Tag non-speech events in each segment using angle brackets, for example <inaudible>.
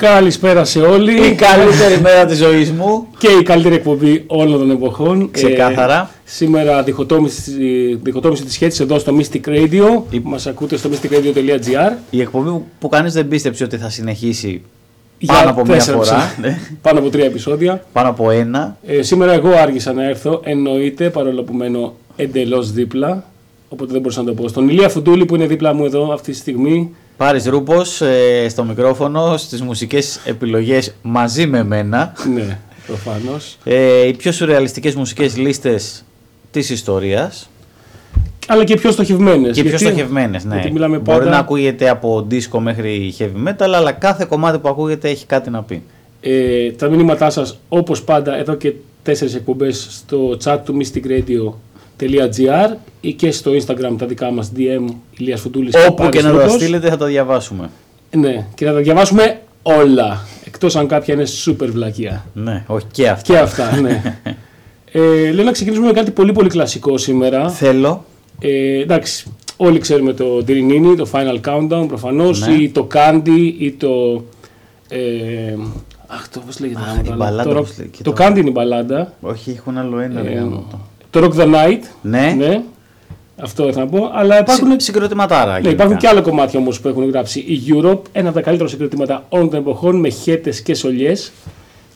Καλησπέρα σε όλοι. Η καλύτερη μέρα της ζωής μου. Και η καλύτερη εκπομπή όλων των εποχών. Ξεκάθαρα. Ε, σήμερα διχοτόμηση, διχοτόμηση της σχέσης εδώ στο Mystic Radio. Η... Μας ακούτε στο mysticradio.gr. Η εκπομπή που κανείς δεν πίστεψε ότι θα συνεχίσει πάνω από μία φορά. Ναι. πάνω από τρία επεισόδια. Πάνω από ένα. Ε, σήμερα εγώ άργησα να έρθω. Εννοείται παρόλο που μένω εντελώς δίπλα. Οπότε δεν μπορούσα να το πω. Στον Ηλία Φουντούλη που είναι δίπλα μου εδώ αυτή τη στιγμή. Πάρης Ρούπος ε, στο μικρόφωνο, στις μουσικές επιλογές μαζί με μένα. Ναι, προφανώς. Ε, οι πιο σουρεαλιστικές μουσικές λίστες της ιστορίας. Αλλά και πιο στοχευμένες. Και πιο στοχευμένες, ναι. Γιατί μιλάμε Μπορεί να ακούγεται από disco μέχρι heavy metal, αλλά κάθε κομμάτι που ακούγεται έχει κάτι να πει. Ε, τα μηνύματά σας, όπως πάντα, εδώ και τέσσερις εκπομπές στο chat του Mystic Radio .gr ή και στο Instagram τα δικά μας DM Ηλίας Φουντούλης Όπου και να τα στείλετε θα τα διαβάσουμε. Ναι, και θα τα διαβάσουμε όλα. Εκτός αν κάποια είναι super βλακεία. Ναι, όχι και αυτά. Και αυτά, ναι. ε, λέω να ξεκινήσουμε με κάτι πολύ πολύ κλασικό σήμερα. Θέλω. Ε, εντάξει, όλοι ξέρουμε το Drinini, το Final Countdown προφανώς, ναι. ή το Candy ή το... Ε, αχ, το πώς λέγεται. Αχ, η μπαλάντα, το, το, το Candy είναι η μπαλάντα. Όχι, έχουν άλλο ένα. Ε, το Rock the Night. Ναι. ναι. Αυτό ήθελα να πω. Αλλά υπάρχουν. Συγκροτηματάρα. Ναι, υπάρχουν και άλλα κομμάτια όμως που έχουν γράψει. Η Europe, ένα από τα καλύτερα συγκροτήματα όλων των εποχών με χέτες και σολιέ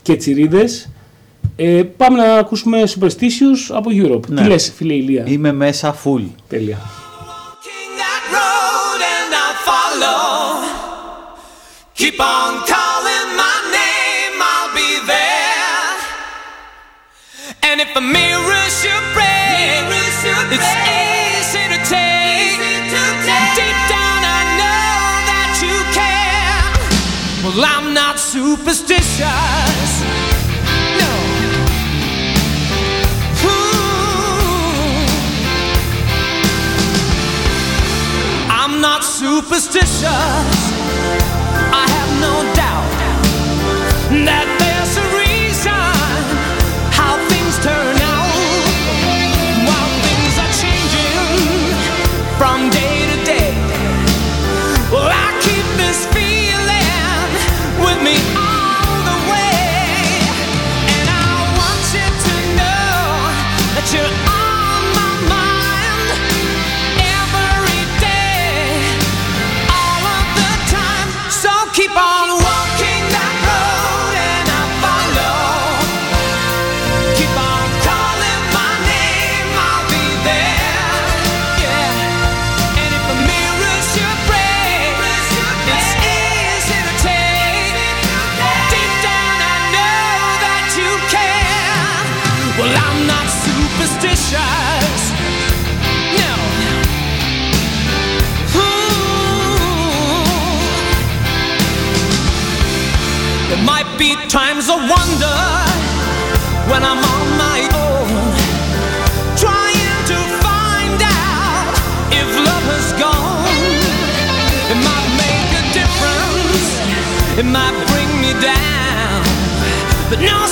και τσιρίδες. Ε, πάμε να ακούσουμε Superstitious από Europe. Ναι. Τι λες, φίλε Ηλία; Είμαι μέσα full. Τέλεια. Keep on calling And if a mirror should break, it's easy to take. Deep down, I know that you care. Well, I'm not superstitious. No. Ooh. I'm not superstitious. I have no doubt that Ooh. Be times of wonder when I'm on my own, trying to find out if love has gone. It might make a difference, it might bring me down, but no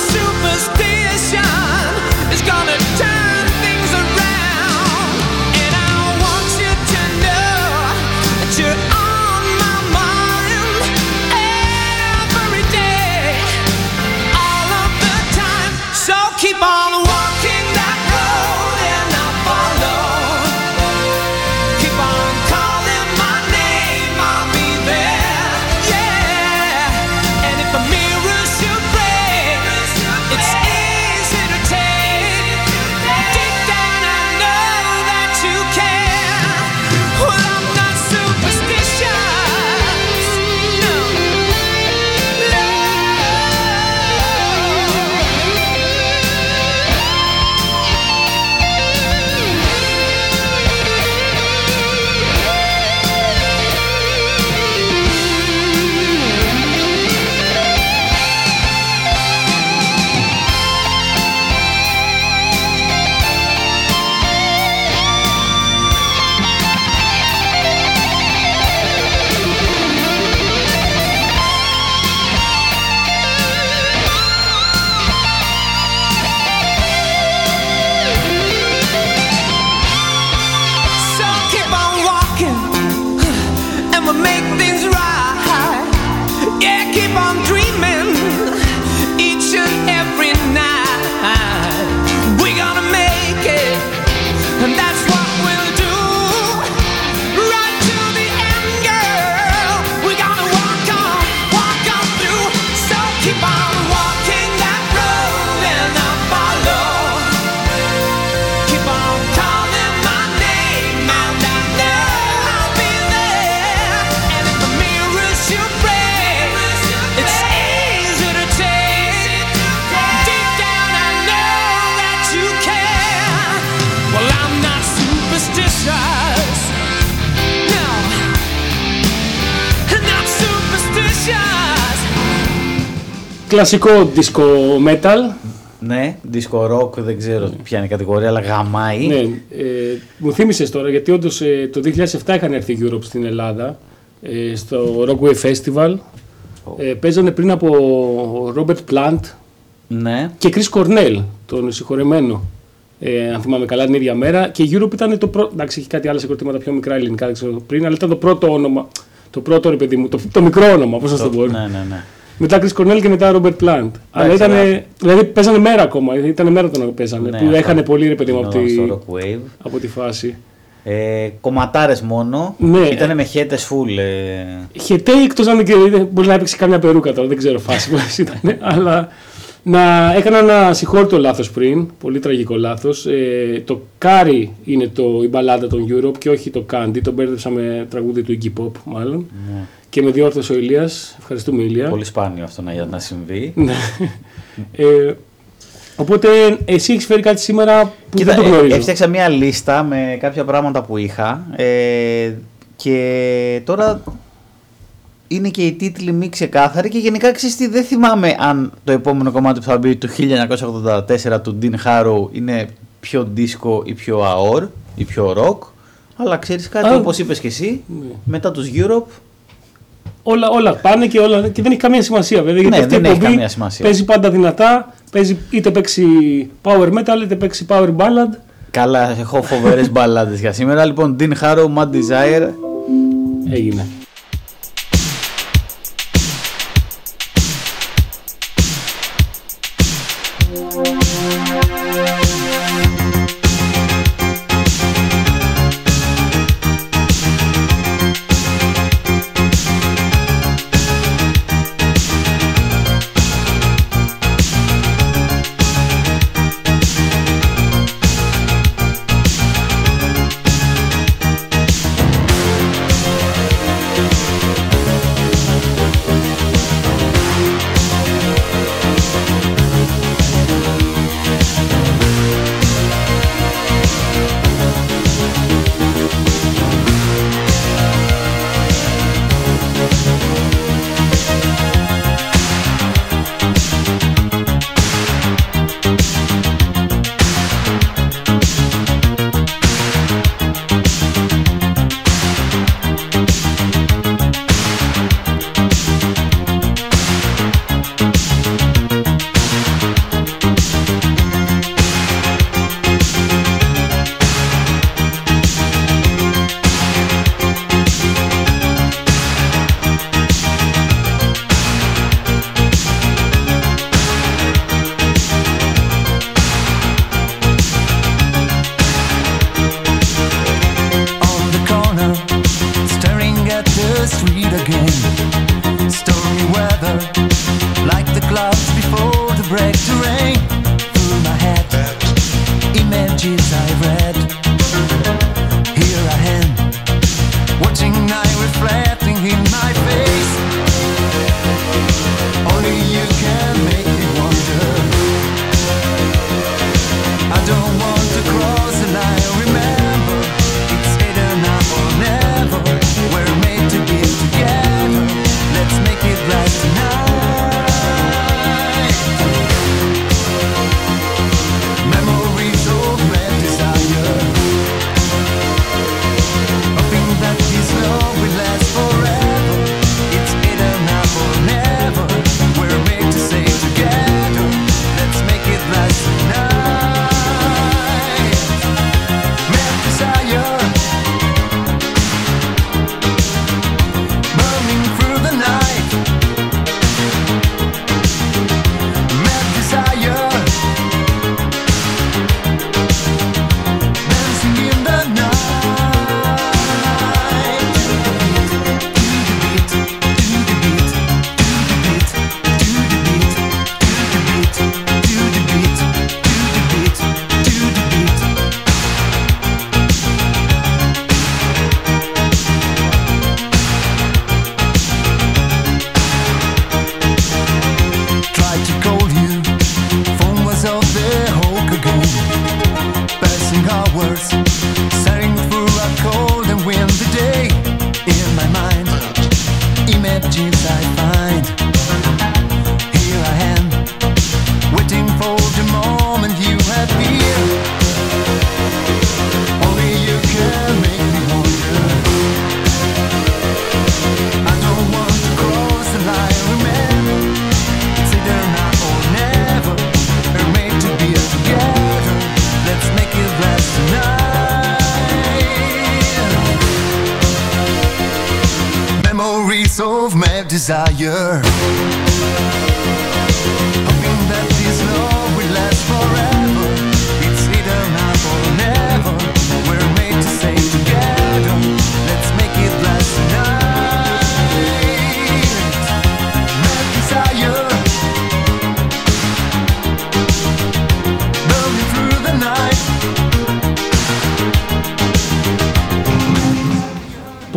Κλασικό disco metal. Ναι, disco rock, δεν ξέρω ποια είναι η κατηγορία, αλλά γαμάει. Ναι, ε, μου θύμισες τώρα γιατί όντως ε, το 2007 είχαν έρθει η Europe στην Ελλάδα ε, στο Rockway Festival. Ε, παίζανε πριν από Robert Plant Ναι. και Chris Cornell, τον συγχωρεμένο. Ε, αν θυμάμαι καλά την ίδια μέρα. Και η Europe ήταν το πρώτο. Εντάξει, έχει κάτι άλλα συγκροτήματα πιο μικρά ελληνικά, δεν ξέρω πριν, αλλά ήταν το πρώτο όνομα. Το πρώτο ρε παιδί μου, το, το μικρό όνομα, πώς να το πω. Ναι, ναι, ναι. Μετά Chris Cornell και μετά Robert Plant. Αλλά ήταν. αλλά- Δηλαδή παίζανε μέρα ακόμα. Ήταν μέρα όταν παίζανε. Ναι, που αυτό έχανε πολύ ρε παιδί μου από τη, γινόταν στο Rockwave. από τη φάση. Ε, κομματάρες μόνο. Ναι. Ήτανε με χαίτες full. Ε, Χαίτες εκτός αν και μπορεί να έπαιξε καμιά περούκα τώρα, δεν ξέρω φάση που <laughs> ήταν. αλλά να έκανα ένα ασυγχώρητο λάθος πριν, πολύ τραγικό λάθος. Ε, το Κάρι είναι το, η μπαλάντα των Europe και όχι το Candy. Το μπέρδεψα με τραγούδι του Iggy Pop, μάλλον. Και με διόρθωσε ο Ηλίας. Ευχαριστούμε, Ηλία. Ναι. πολύ σπάνιο αυτό να, να συμβεί. Ναι. ε, οπότε εσύ έχεις φέρει κάτι σήμερα που Κοίτα, δεν το ε, γνωρίζω. έφτιαξα μια λίστα με κάποια πράγματα που είχα ε, και τώρα είναι και οι τίτλοι μη ξεκάθαροι και γενικά ξέρεις τι, δεν θυμάμαι αν το επόμενο κομμάτι που θα μπει του 1984 του Dean Harrow είναι πιο disco ή πιο aor ή πιο rock αλλά ξέρεις κάτι Α, όπως είπες και εσύ ναι. μετά τους Europe Όλα, όλα πάνε και, όλα, και δεν έχει καμία σημασία βέβαια. Γιατί Ναι, αυτή η δεν έχει εκπομπή καμία σημασία. Παίζει πάντα δυνατά. Παίζει, είτε παίξει power metal είτε παίξει power ballad. καλά έχω φοβερές μπαλάντες για σήμερα λοιπόν Dean Harrow, Mad Desire Έγινε.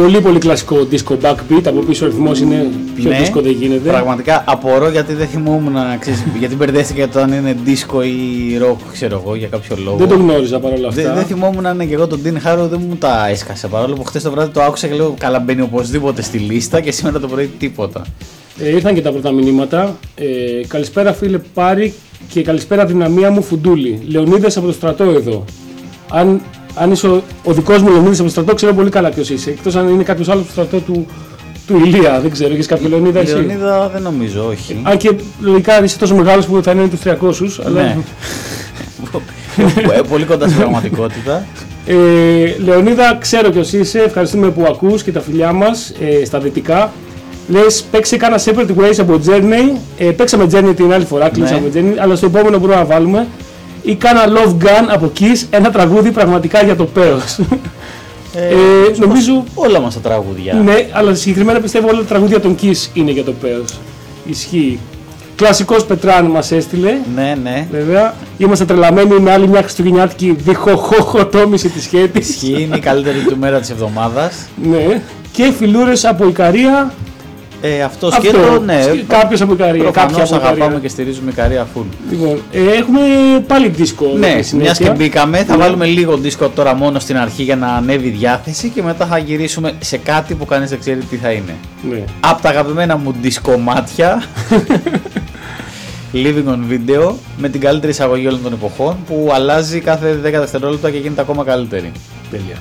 Πολύ πολύ κλασικό disco backbeat. Από πίσω ο ρυθμός είναι πιο Ναι, disco δεν γίνεται. Πραγματικά απορώ γιατί δεν θυμόμουν, ξέρεις, γιατί μπερδέστηκα για το αν είναι disco ή rock, ξέρω εγώ, για κάποιο λόγο. Δεν το γνώριζα παρόλα αυτά. Δεν, δεν θυμόμουν αν είναι και εγώ τον Dean Harrow δεν μου τα έσκασε παρόλο που χθες το βράδυ το άκουσα και λέω καλά μπαίνει οπωσδήποτε στη λίστα και σήμερα το πρωί τίποτα. Ε, ήρθαν και τα πρώτα μηνύματα. Ε, καλησπέρα φίλε Πάρη και καλησπέρα δυναμία μου Φουντούλη. Λεωνίδας από το στρατό εδώ. Αν, αν είσαι ο, ο δικός μου Λεωνίδας από το στρατό ξέρω πολύ καλά ποιος είσαι. Εκτός αν είναι κάποιος άλλος από το στρατό του, του Ηλία. Δεν ξέρω, έχεις κάποιο Λεωνίδα εσύ; Λεωνίδα δεν νομίζω, όχι. Αν και λογικά είσαι τόσο μεγάλος που θα είναι τους 300. Αλλά... ναι. Ε, Πολύ κοντά στην πραγματικότητα. Ε, Λεωνίδα, ξέρω ποιος είσαι. Ευχαριστούμε που ακούς και τα φιλιά μας ε, στα δυτικά. Λες, παίξε κάνα Separate Ways από Journey. Ε, παίξαμε Journey την άλλη φορά, κλείσαμε Journey, αλλά στο επόμενο μπορούμε να βάλουμε. Ή κάνα Love Gun από Kiss, ένα τραγούδι πραγματικά για το πέος. Ε, νομίζω, Όλα μας τα τραγούδια. ναι, αλλά συγκεκριμένα πιστεύω όλα τα τραγούδια των Kiss είναι για το πέος. Ισχύει. Κλασικός Πετράν μας έστειλε. Ναι, ναι. Βέβαια, είμαστε τρελαμένοι με άλλη μια χριστουγεννιάτικη διχοχοχοτόμηση της σχέτης. Ισχύει, είναι η καλύτερη του μέρα της εβδομάδας. Ναι. Και φιλούρες από Ικαρία. Ε, αυτό Αυτό. σκέτο, ναι. Κάποιος από Ικαρία. Κάποια Προφανώς από αγαπάμε Ικαρία. και στηρίζουμε Ικαρία full. Λοιπόν, ε, έχουμε πάλι δίσκο. Ναι, στη μια συνέχεια. και μπήκαμε, θα Ναι. βάλουμε λίγο δίσκο τώρα μόνο στην αρχή για να ανέβει η διάθεση και μετά θα γυρίσουμε σε κάτι που κανείς δεν ξέρει τι θα είναι. Ναι. Από τα αγαπημένα μου δισκομάτια <laughs> Living on Video με την καλύτερη εισαγωγή όλων των εποχών που αλλάζει κάθε 10 δευτερόλεπτα και γίνεται ακόμα καλύτερη. Τέλεια.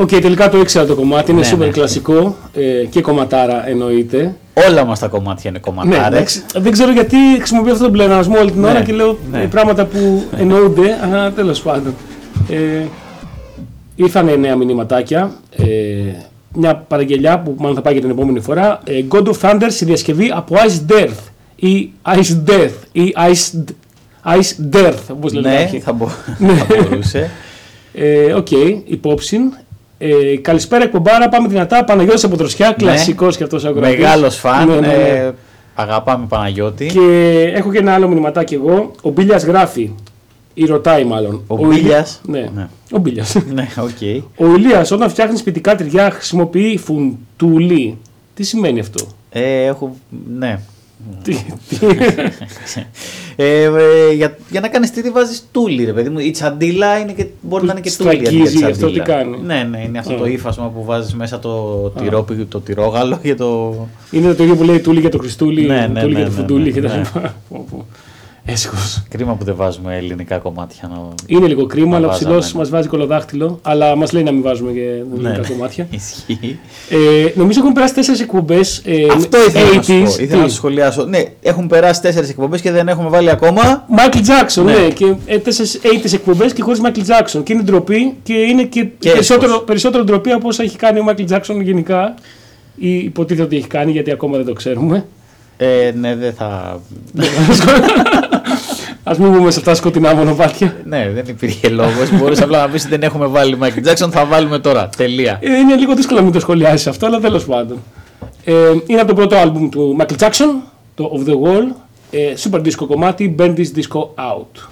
Οκ, τελικά το ήξερα το κομμάτι. Είναι Ναι, σούπερ ναι. κλασικό ε, και κομματάρα εννοείται. Όλα μας τα κομμάτια είναι Ναι, κομματάρες. εντάξει. δεν ξέρω γιατί χρησιμοποιώ αυτόν τον πλεονασμό όλη την Ναι, ώρα και λέω ναι. ε, πράγματα που εννοούνται, αλλά τέλος πάντων. Ε, ήρθαν νέα μηνυματάκια. Ε, μια παραγγελιά που μάλλον θα πάει για την επόμενη φορά. Ε, God of Thunder στη διασκευή από Iced Earth ή Ice Death ή Ice, Ice Death, όπως λένε Ναι, κάποιοι. θα, μπο... Ναι. θα μπορούσε. Ε, Οκ, υπόψη. Ε, καλησπέρα εκπομπάρα, πάμε δυνατά. Παναγιώτης από Δροσιά, κλασικός και αυτός ο ακροατής. Μεγάλος φαν. Ναι, ναι, ναι. ε, αγαπάμε Παναγιώτη. Και έχω και ένα άλλο μηνυματάκι εγώ. Ο Μπίλιας γράφει, ή ρωτάει μάλλον. Ο Ηλι- Μπίλιας. Ναι, Ναι. ο Μπίλιας. ναι, οκ. ο Ηλίας όταν φτιάχνει σπιτικά τυριά χρησιμοποιεί φουντούλι. Τι σημαίνει αυτό; Ε, έχω. Ναι. Τι, τι, Ε, ε, για, για να κάνεις τύρι βάζεις τούλι, ρε παιδί μου. Η τσαντίλα είναι και, μπορεί να είναι και τούλι. αντί για Σφραγίζει, αυτό τσαντίλα. τι κάνει; Ναι, ναι, είναι αυτό Α. το ύφασμα που βάζεις μέσα το, τυρό, το τυρόγαλο για το. είναι το ίδιο που λέει τούλι για το Χριστούλι, Ναι, ναι, τούλι ναι, για το ναι, φουντούλι ναι, και τα ναι. λοιπά. Πω, πω. Έσχος. Κρίμα που δεν βάζουμε ελληνικά κομμάτια. Να... Είναι λίγο κρίμα, Να αλλά ο βάζαμε, ψηλός ναι. μας βάζει κολοδάχτυλο. Αλλά μας λέει να μην βάζουμε και Ναι, ελληνικά ναι. κομμάτια. <laughs> Ισχύει. Ε, νομίζω έχουν περάσει τέσσερις εκπομπές. Ε, Αυτό ήθελα να σου 80s. πω. Ήθελα να Τι; σου σχολιάσω. Ναι, έχουν περάσει τέσσερις εκπομπές και δεν έχουμε βάλει ακόμα. Michael Jackson, ναι, Ναι. και ε, τέσσερις 80s εκπομπές και χωρίς Michael Jackson. Και είναι ντροπή και είναι και, περισσότερο, έσχος. περισσότερο ντροπή από όσα έχει κάνει ο Michael Jackson γενικά. Ή υποτίθεται ότι έχει κάνει γιατί ακόμα δεν το ξέρουμε. Ε, ναι, δεν θα. <laughs> Α μην μπούμε σε αυτά τα σκοτεινά μονοπάτια. Ναι, δεν υπήρχε λόγος. Μπορούσε απλά να πεις ότι δεν έχουμε βάλει Michael Jackson, θα βάλουμε τώρα. Τελεία. Ε, είναι λίγο δύσκολο να μην το σχολιάσεις αυτό, αλλά τέλος πάντων. Ε, είναι από το πρώτο άλμπουμ του Michael Jackson, το Of the Wall. Ε, super disco κομμάτι, Bend This Disco Out.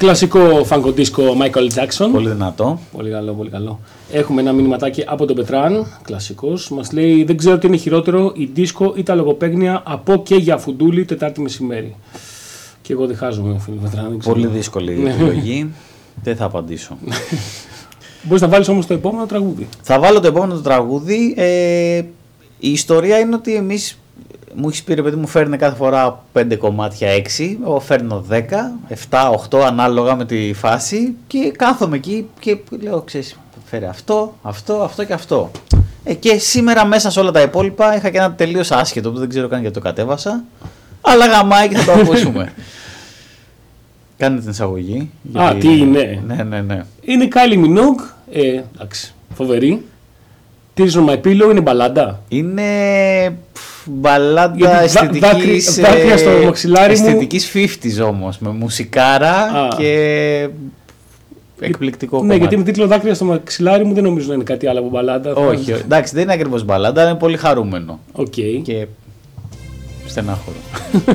Κλασικό φαγκοντίσκο Michael Jackson. Πολύ δυνατό. Πολύ καλό, πολύ καλό. Έχουμε ένα μηνυματάκι από τον Πετράν, κλασικός. Μας λέει: Δεν ξέρω τι είναι χειρότερο, η δίσκο ή τα λογοπαίγνια από και για φουντούλη Τετάρτη μεσημέρι. Και εγώ διχάζομαι, φίλε Πετράν. δεν ξέρω. Πολύ δύσκολη η επιλογή. Δεν θα απαντήσω. <laughs> Μπορείς να βάλεις όμως το επόμενο τραγούδι. θα βάλω το επόμενο το τραγούδι. Ε, η ιστορία είναι ότι εμείς μου έχεις πει ρε παιδί μου φέρνει κάθε φορά 5 κομμάτια 6. Εγώ φέρνω 10, 7, 8 ανάλογα με τη φάση και κάθομαι εκεί και λέω ξέρεις φέρε αυτό, αυτό, αυτό και αυτό. Ε, και σήμερα μέσα σε όλα τα υπόλοιπα είχα και ένα τελείως άσχετο που δεν ξέρω καν γιατί το κατέβασα. Αλλά γαμάει και θα το ακούσουμε. <laughs> Κάνε την εισαγωγή. Α, τι είναι; Ναι, ναι, ναι. Είναι Kylie Minogue. Ε, εντάξει, φοβερή. Tears on my pillow είναι μπαλάντα. Είναι πφ, μπαλάντα Γιατί δά- αισθητικής, δάκρυ- δάκρυα στο ε, μαξιλάρι μου. αισθητικής 50s όμως, με μουσικάρα Α. και εκπληκτικό Ναι, κομμάτι. γιατί με τίτλο Δάκρυα στο μαξιλάρι μου δεν νομίζω να είναι κάτι άλλο από μπαλάντα. Θα- Όχι, όχι. εντάξει δεν είναι ακριβώς μπαλάντα, είναι πολύ χαρούμενο Οκ. και στενάχωρο. <laughs>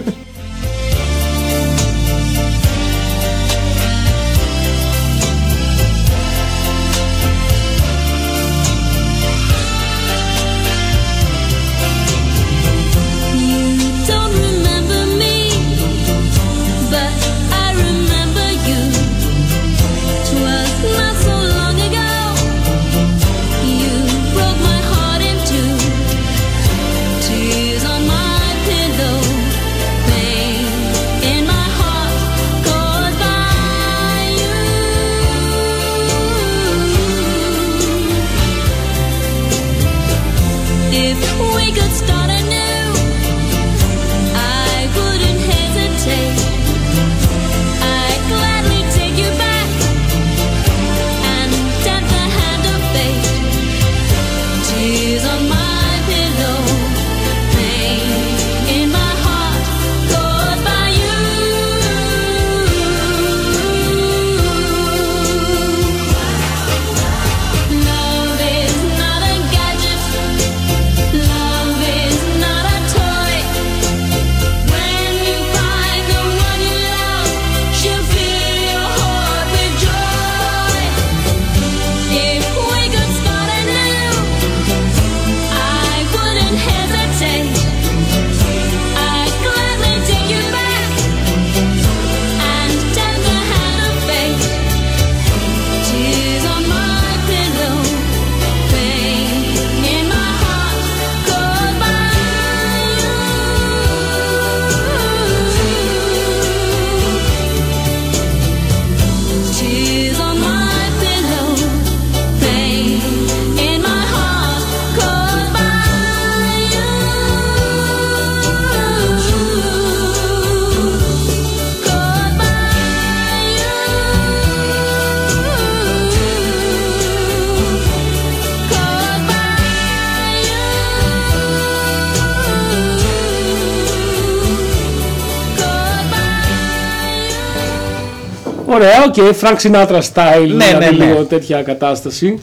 Ωραία, OK. Frank Sinatra style. Ναι, δηλαδή ναι, ναι. λίγο τέτοια κατάσταση.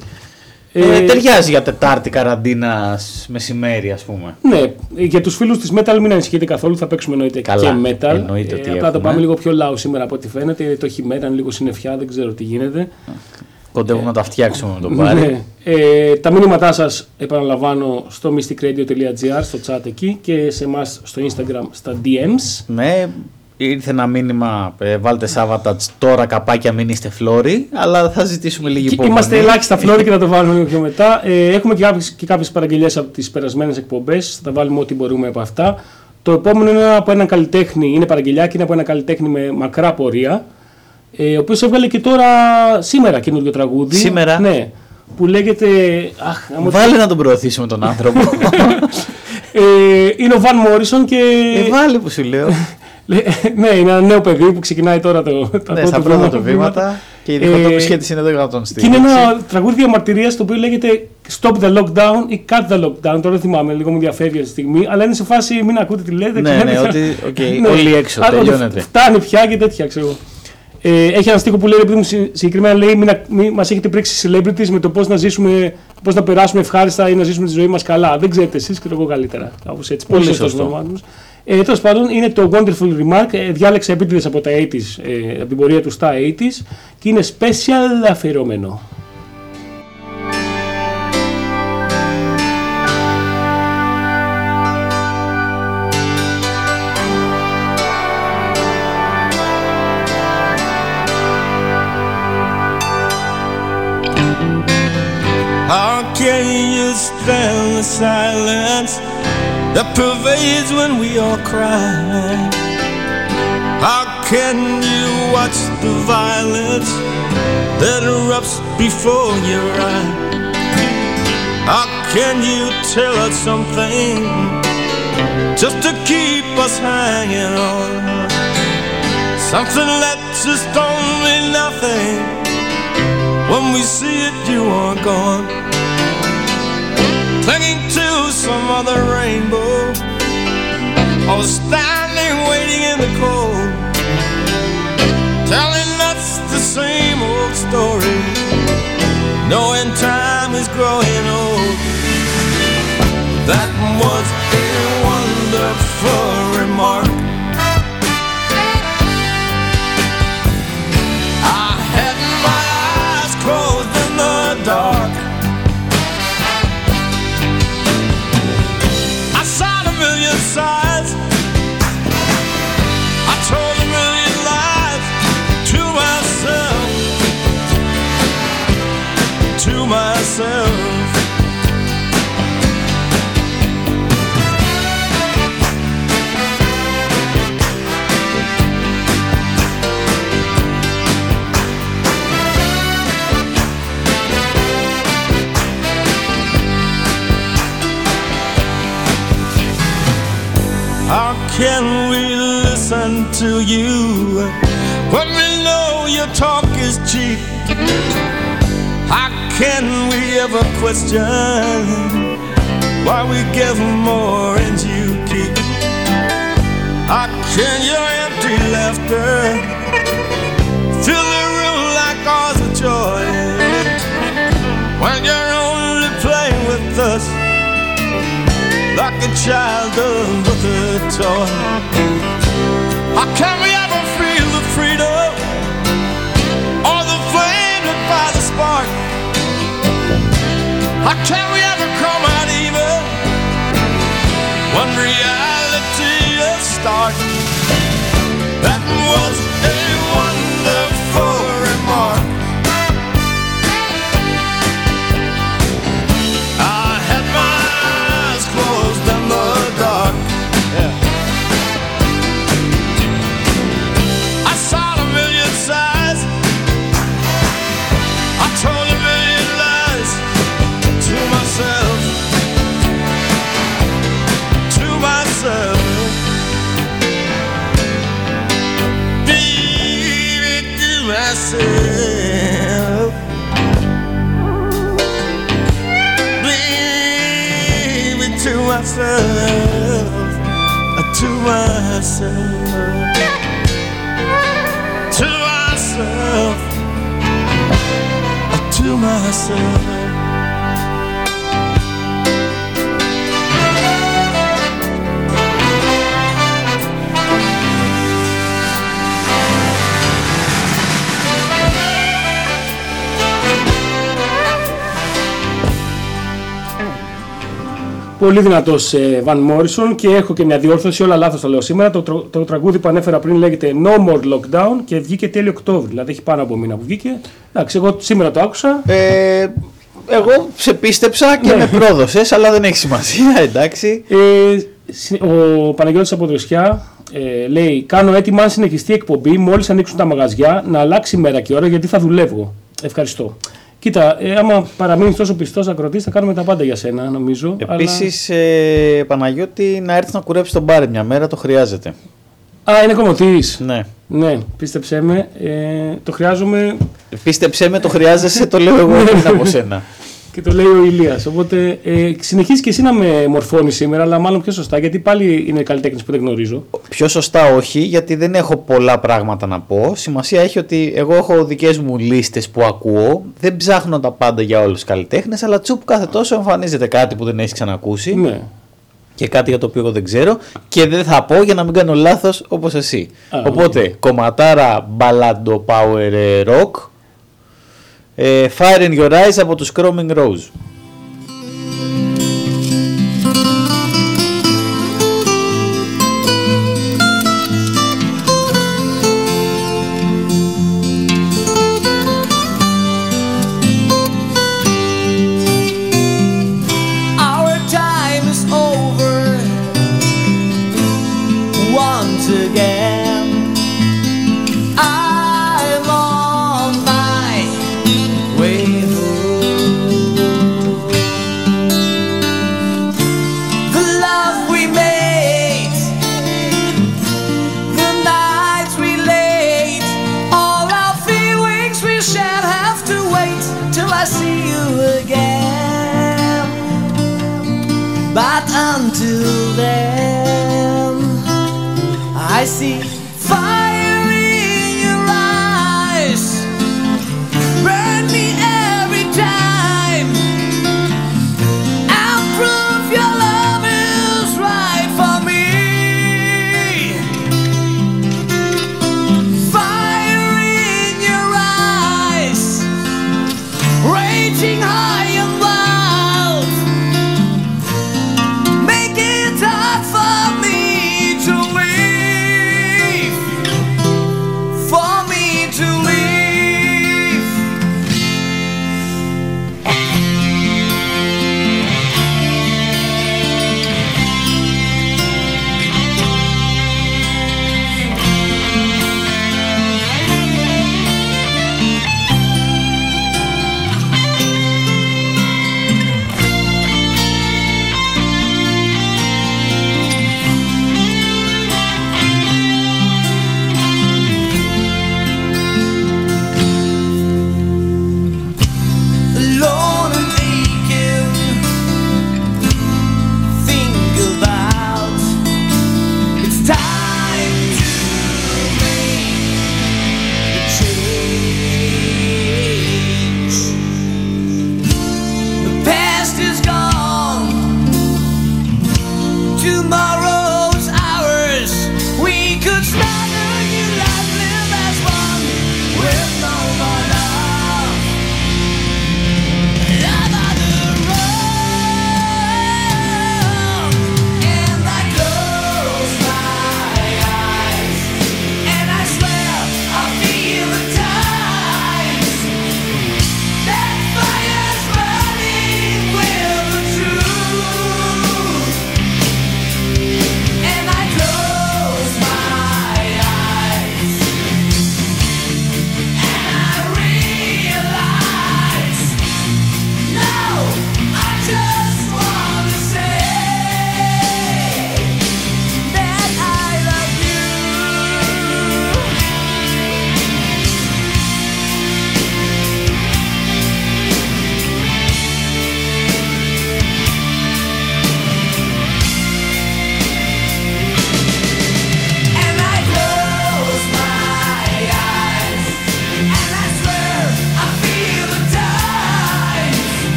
Ε, Ε, ταιριάζει για Τετάρτη καραντίνας μεσημέρι ας πούμε. Ναι, για τους φίλους της Metal μην ανησυχείτε καθόλου, θα παίξουμε εννοείται Καλά, και Metal. Ε, εννοείται ότι απλά το έχουμε. πάμε λίγο πιο loud σήμερα από ό,τι φαίνεται. Το χειμώνα είναι λίγο συννεφιά, δεν ξέρω τι γίνεται. Κοντεύουμε να τα φτιάξουμε με τον Πάρη. Ναι. Ε, τα μήνυματά σας επαναλαμβάνω στο mysticradio.gr, στο chat εκεί και σε εμάς στο Instagram στα DMs. Ναι, ήρθε ένα μήνυμα, ε, βάλτε Σάββατα τώρα καπάκια μην είστε φλόροι, αλλά θα ζητήσουμε λίγη Και υπομονή. είμαστε ελάχιστα φλόροι και θα το βάλουμε λίγο πιο μετά. Ε, έχουμε και κάποιες, και κάποιες παραγγελίες από τις περασμένες εκπομπές. Θα βάλουμε ό,τι μπορούμε από αυτά. Το επόμενο είναι από έναν καλλιτέχνη, είναι παραγγελιά και είναι από έναν καλλιτέχνη με μακρά πορεία. Ε, ο οποίος έβγαλε και τώρα σήμερα καινούριο τραγούδι. Σήμερα; Ναι. Που λέγεται. Αχ, άμα- Βάλε να τον προωθήσουμε τον άνθρωπο. <laughs> ε, είναι ο Van Morrison και. ε, βάλε που σου λέω. <laughs> Λέ- ναι, είναι ένα νέο παιδί που ξεκινάει τώρα το, τα ναι, πρώτα στα πρώτα βήματα. του βήματα και η Ε, διχοτόμηση της είναι εδώ για να τον Και είναι στηρίξει. ένα τραγούδι διαμαρτυρίας το οποίο λέγεται Stop the lockdown ή Cut the lockdown. Τώρα δεν θυμάμαι, λίγο μου διαφεύγει αυτή τη στιγμή. Αλλά είναι σε φάση μην ακούτε τι λέτε. Ναι, ξέρετε. ναι, ότι οκ, όλοι έξω, Άρα, ότι τελειώνετε. Φτάνει πια και τέτοια, ξέρω εγώ. Ε, έχει ένα στίχο που λέει, επειδή μου συ- συγκεκριμένα λέει, μην, α- μην μας έχετε πρίξει celebrities με το πώς να ζήσουμε, πώς να περάσουμε ευχάριστα ή να ζήσουμε τη ζωή μας καλά. Δεν ξέρετε εσείς, ξέρω εγώ καλύτερα. Κάπως έτσι. Πολύ σωστός σωστό. Ονομάτιμος. Ε, Τέλος πάντων, είναι το Wonderful Remark. Ε, διάλεξα επίτηδες από τα 80s, ε, από την πορεία τους στα 80s και είναι special αφιερωμένο. How can you stand the silence; that pervades when we all cry? How can you watch the violence that erupts before your eyes? How can you tell us something just to keep us hanging on? Something that just mean nothing. When we see it, you are gone. Clinging to some other rainbow. Or standing waiting in the cold. Telling us the same old story. Knowing time is growing old. That to you when we know your talk is cheap? How can we ever question why we give more and you keep? How can your empty laughter fill the room like ours of joy when you're only playing with us? like a child with a toy. How can we ever feel the freedom or the flame that fires a spark? How can we ever come out even when reality is stark? That was wonderful to myself, to myself, to myself. Πολύ δυνατός Βαν Μόρισον και έχω και μια διόρθωση. Όλα λάθος τα λέω σήμερα. Το, τρο- το τραγούδι που ανέφερα πριν λέγεται No More Lockdown και βγήκε τέλειο Οκτώβρη. Δηλαδή έχει πάνω από μήνα που βγήκε. Εντάξει, εγώ σήμερα το άκουσα. Ε, εγώ σε πίστεψα και Ναι. με πρόδωσες, αλλά δεν έχει σημασία, <laughs> εντάξει. Ε, συ- ο Παναγιώτης από Δροσιά ε, λέει: Κάνω έτοιμα αν συνεχιστεί η εκπομπή μόλις ανοίξουν τα μαγαζιά να αλλάξει μέρα και ώρα γιατί θα δουλεύω. Ευχαριστώ. Κοίτα, ε, άμα παραμείνεις τόσο πιστός ακροτής, θα κάνουμε τα πάντα για σένα, νομίζω. Επίσης, ε, Παναγιώτη, να έρθεις να κουρέψεις τον μπάρι μια μέρα, το χρειάζεται. Αλλά... Α, είναι κομμωτής. Ναι. Ναι, πίστεψέ με. Ε, το χρειάζομαι Πίστεψέ με, το χρειάζεσαι, το λέω εγώ πριν από σένα και το λέει ο Ηλίας. Οπότε ε, συνεχίζεις και εσύ να με μορφώνεις σήμερα, αλλά μάλλον πιο σωστά, γιατί πάλι είναι καλλιτέχνη που δεν γνωρίζω. Πιο σωστά όχι, γιατί δεν έχω πολλά πράγματα να πω. Σημασία έχει ότι εγώ έχω δικές μου λίστες που ακούω. Δεν ψάχνω τα πάντα για όλους τους καλλιτέχνες, αλλά τσουπ κάθε τόσο εμφανίζεται κάτι που δεν έχεις ξανακούσει. Ναι. Και κάτι για το οποίο δεν ξέρω και δεν θα πω για να μην κάνω λάθος όπως εσύ. Α, Οπότε, ναι. κομματάρα μπαλάντο power ε, rock Fire in Your Eyes από τους Chroming Rose.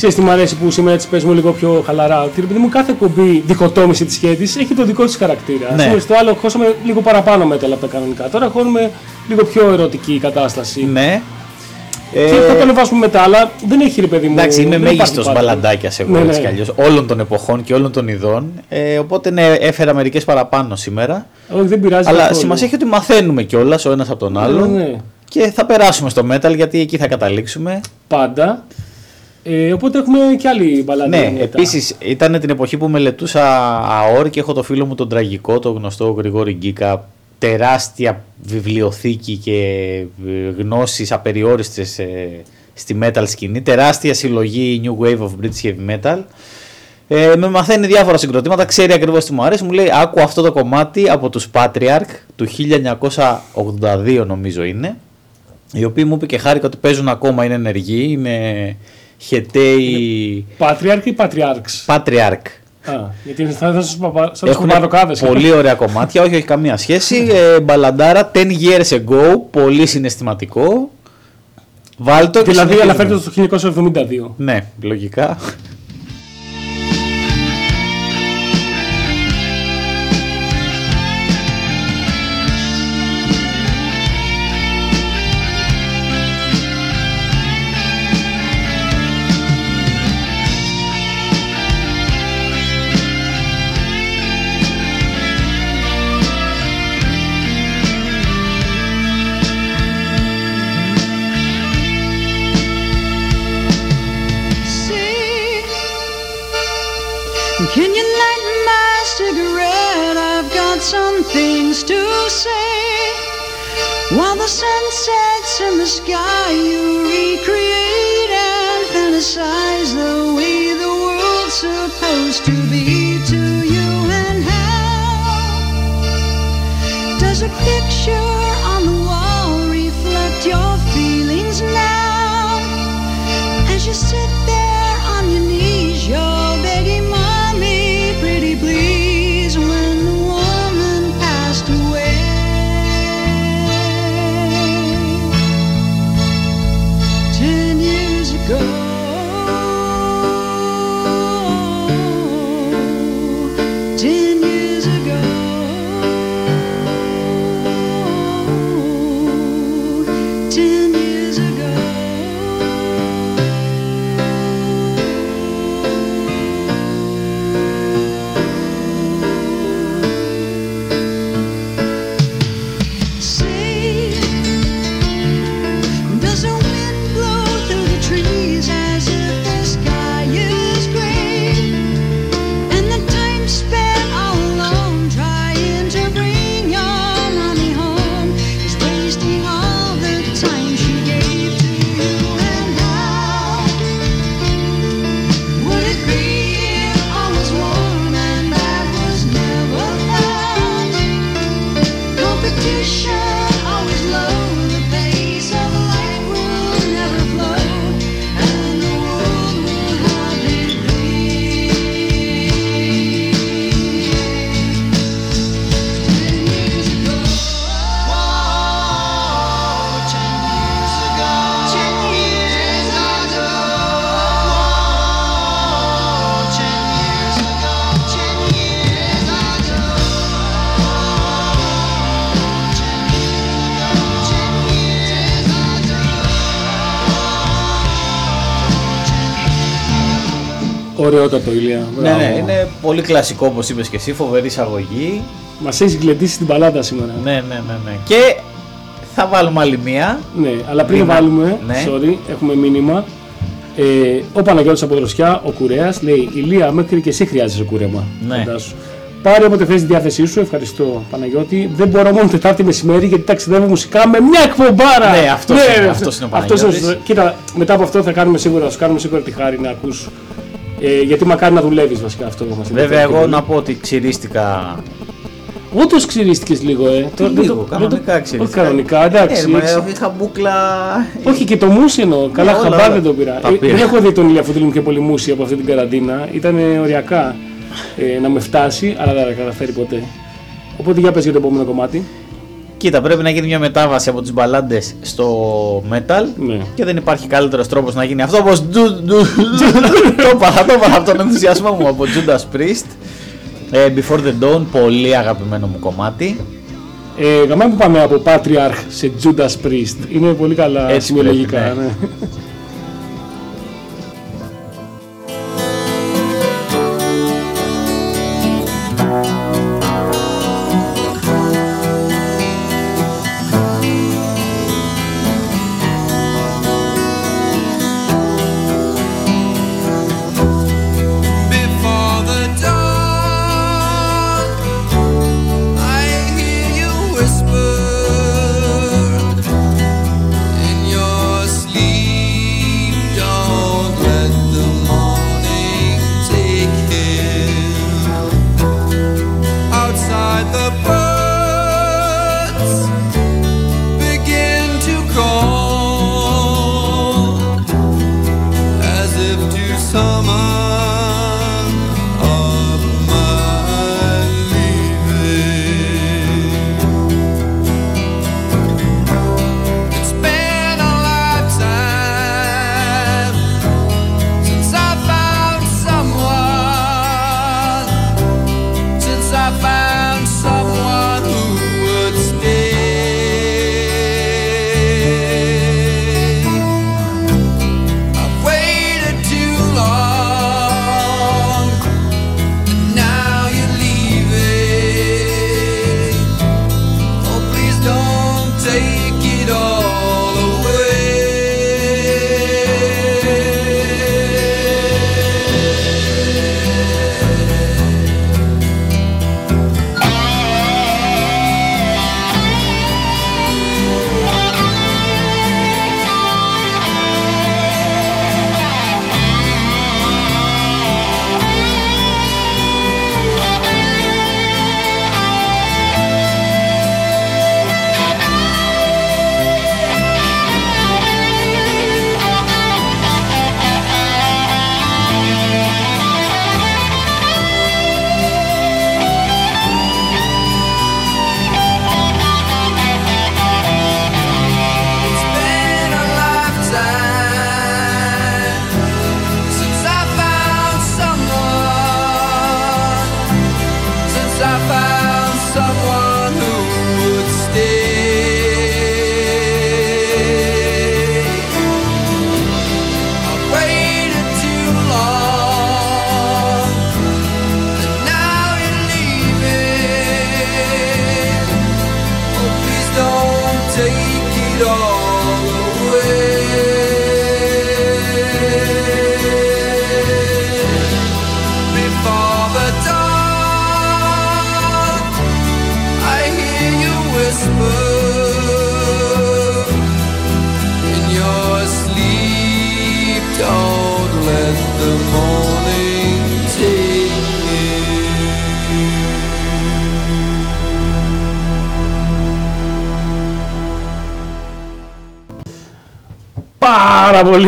ξέρεις τι μου αρέσει που σήμερα τι παίζουμε λίγο πιο χαλαρά. Ότι επειδή μου κάθε κουμπί διχοτόμηση της σχέση έχει το δικό της χαρακτήρα. Ναι. Ας στο άλλο χώσαμε λίγο παραπάνω μέταλλα από τα κανονικά. Τώρα χώνουμε λίγο πιο ερωτική κατάσταση. Ναι. Και ε... θα το ανεβάσουμε μετά, αλλά δεν έχει ρε παιδί μου. Εντάξει, είμαι μέγιστος μπαλαντάκιας εγώ ναι, έτσι ναι. κι αλλιώς. Όλων των εποχών και όλων των ειδών. Ε, οπότε ναι, έφερα μερικές παραπάνω σήμερα. Όχι, δεν πειράζει. Αλλά σημασία έχει ότι μαθαίνουμε κιόλας ο ένας από τον ναι, άλλον. Ναι, ναι. Και θα περάσουμε στο metal γιατί εκεί θα καταλήξουμε. Πάντα. Ε, οπότε έχουμε και άλλη μπαλάντα. Ναι, επίσης ήταν την εποχή που μελετούσα ΑΟΡ και έχω το φίλο μου τον τραγικό, τον γνωστό Γρηγόρη Γκίκα. Τεράστια βιβλιοθήκη και ε, γνώσεις απεριόριστες ε, στη metal σκηνή. Τεράστια συλλογή New Wave of British Heavy Metal. Ε, με μαθαίνει διάφορα συγκροτήματα, ξέρει ακριβώς τι μου αρέσει. Μου λέει: Άκου αυτό το κομμάτι από τους Patriarch του 1982, νομίζω είναι. Οι οποίοι μου είπε και χάρηκα ότι παίζουν ακόμα, είναι ενεργοί, είναι χεταίοι Patriarch ή Patriarchs; Patriarch. Α, γιατί είναι σαν σαν τους παπα- σαν τους Έχουν παπαδοκάδες. πολύ ωραία κομμάτια, όχι, όχι καμία σχέση. Ε, μπαλαντάρα 10 years ago, πολύ συναισθηματικό. Βάλτο και Δηλαδή συνεχίζουμε. αναφέρεται στο 1972. Ναι, λογικά. Some things to say. While the sun sets in the sky, you recreate and fantasize the way the world's supposed to be Ωραιότατο ηλία. Ναι, ναι, είναι πολύ κλασικό όπως είπες και εσύ, φοβερή εισαγωγή. Μας έχει γλεντήσει την παλάτα σήμερα. Ναι, ναι, ναι, ναι. Και θα βάλουμε άλλη μία. Ναι, αλλά πριν Μήνα. βάλουμε, Ναι. sorry, έχουμε μήνυμα. Ε, ο Παναγιώτης από Δροσιά, ο Κουρέας, λέει Ηλία, μέχρι και εσύ χρειάζεσαι κούρεμα. Ναι. Φαντάσου. Πάρε όποτε θες τη διάθεσή σου, ευχαριστώ Παναγιώτη. Δεν μπορώ μόνο Τετάρτη μεσημέρι γιατί ταξιδεύω μουσικά με μια εκπομπάρα. Ναι, αυτός είναι, αυτός είναι ο αυτός Παναγιώτης. Κοίτα, μετά από αυτό θα κάνουμε σίγουρα, θα σου κάνουμε σίγουρα τη χάρη να ακούς. Ε, γιατί μακάρι να δουλεύεις βασικά αυτό που μας Βέβαια, ενδιαφέρει εγώ πολύ. να πω ότι ξυρίστηκα. Όντω ξυρίστηκες λίγο, ε. Το- δεν το- Λίγο, δεν το- κανονικά Όχι ξυρίστηκα. κανονικά, εντάξει. Ε, μα, έχεις- είχα μπουκλα. όχι και το μουσι εννοώ. Καλά, όλα, χαμπάρ όλα. δεν το πήρα. Τα Ε, πήρα. δεν έχω δει τον Ηλία Φωτήλου και πολύ μουσι από αυτή την καραντίνα. Ήταν οριακά ε, να με φτάσει, αλλά δεν τα καταφέρει ποτέ. Οπότε για πες για το επόμενο κομμάτι. Κοίτα, πρέπει να γίνει μια μετάβαση από τις μπαλάντες στο metal Ναι. και δεν υπάρχει καλύτερος τρόπος να γίνει αυτό όπως ντου- ντου- το είπα, θα το είπα από τον ενθουσιασμό μου από Judas Priest ε, Before the Dawn, πολύ αγαπημένο μου κομμάτι Ε, γαμάει που πάμε από Patriarch σε Judas Priest. Είναι πολύ καλά Έτσι σημειολογικά. πρέπει, ναι.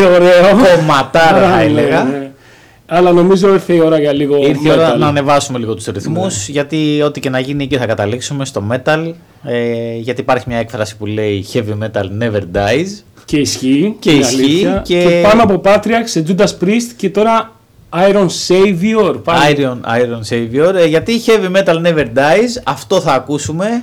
Πάρα πολύ ωραίο. Κομματάρα θα Ναι, έλεγα. ναι. Αλλά νομίζω ήρθε η ώρα για λίγο Ήρθε η ώρα metal. να ανεβάσουμε λίγο τους ρυθμούς Ναι. γιατί ό,τι και να γίνει εκεί θα καταλήξουμε στο metal ε, γιατί υπάρχει μια έκφραση που λέει heavy metal never dies Και ισχύει. Και είναι ισχύει αλήθεια. και- πάνω από Patriarch σε Judas Priest και τώρα Iron Savior. Πάλι. Iron, Iron Savior ε, γιατί heavy metal never dies αυτό θα ακούσουμε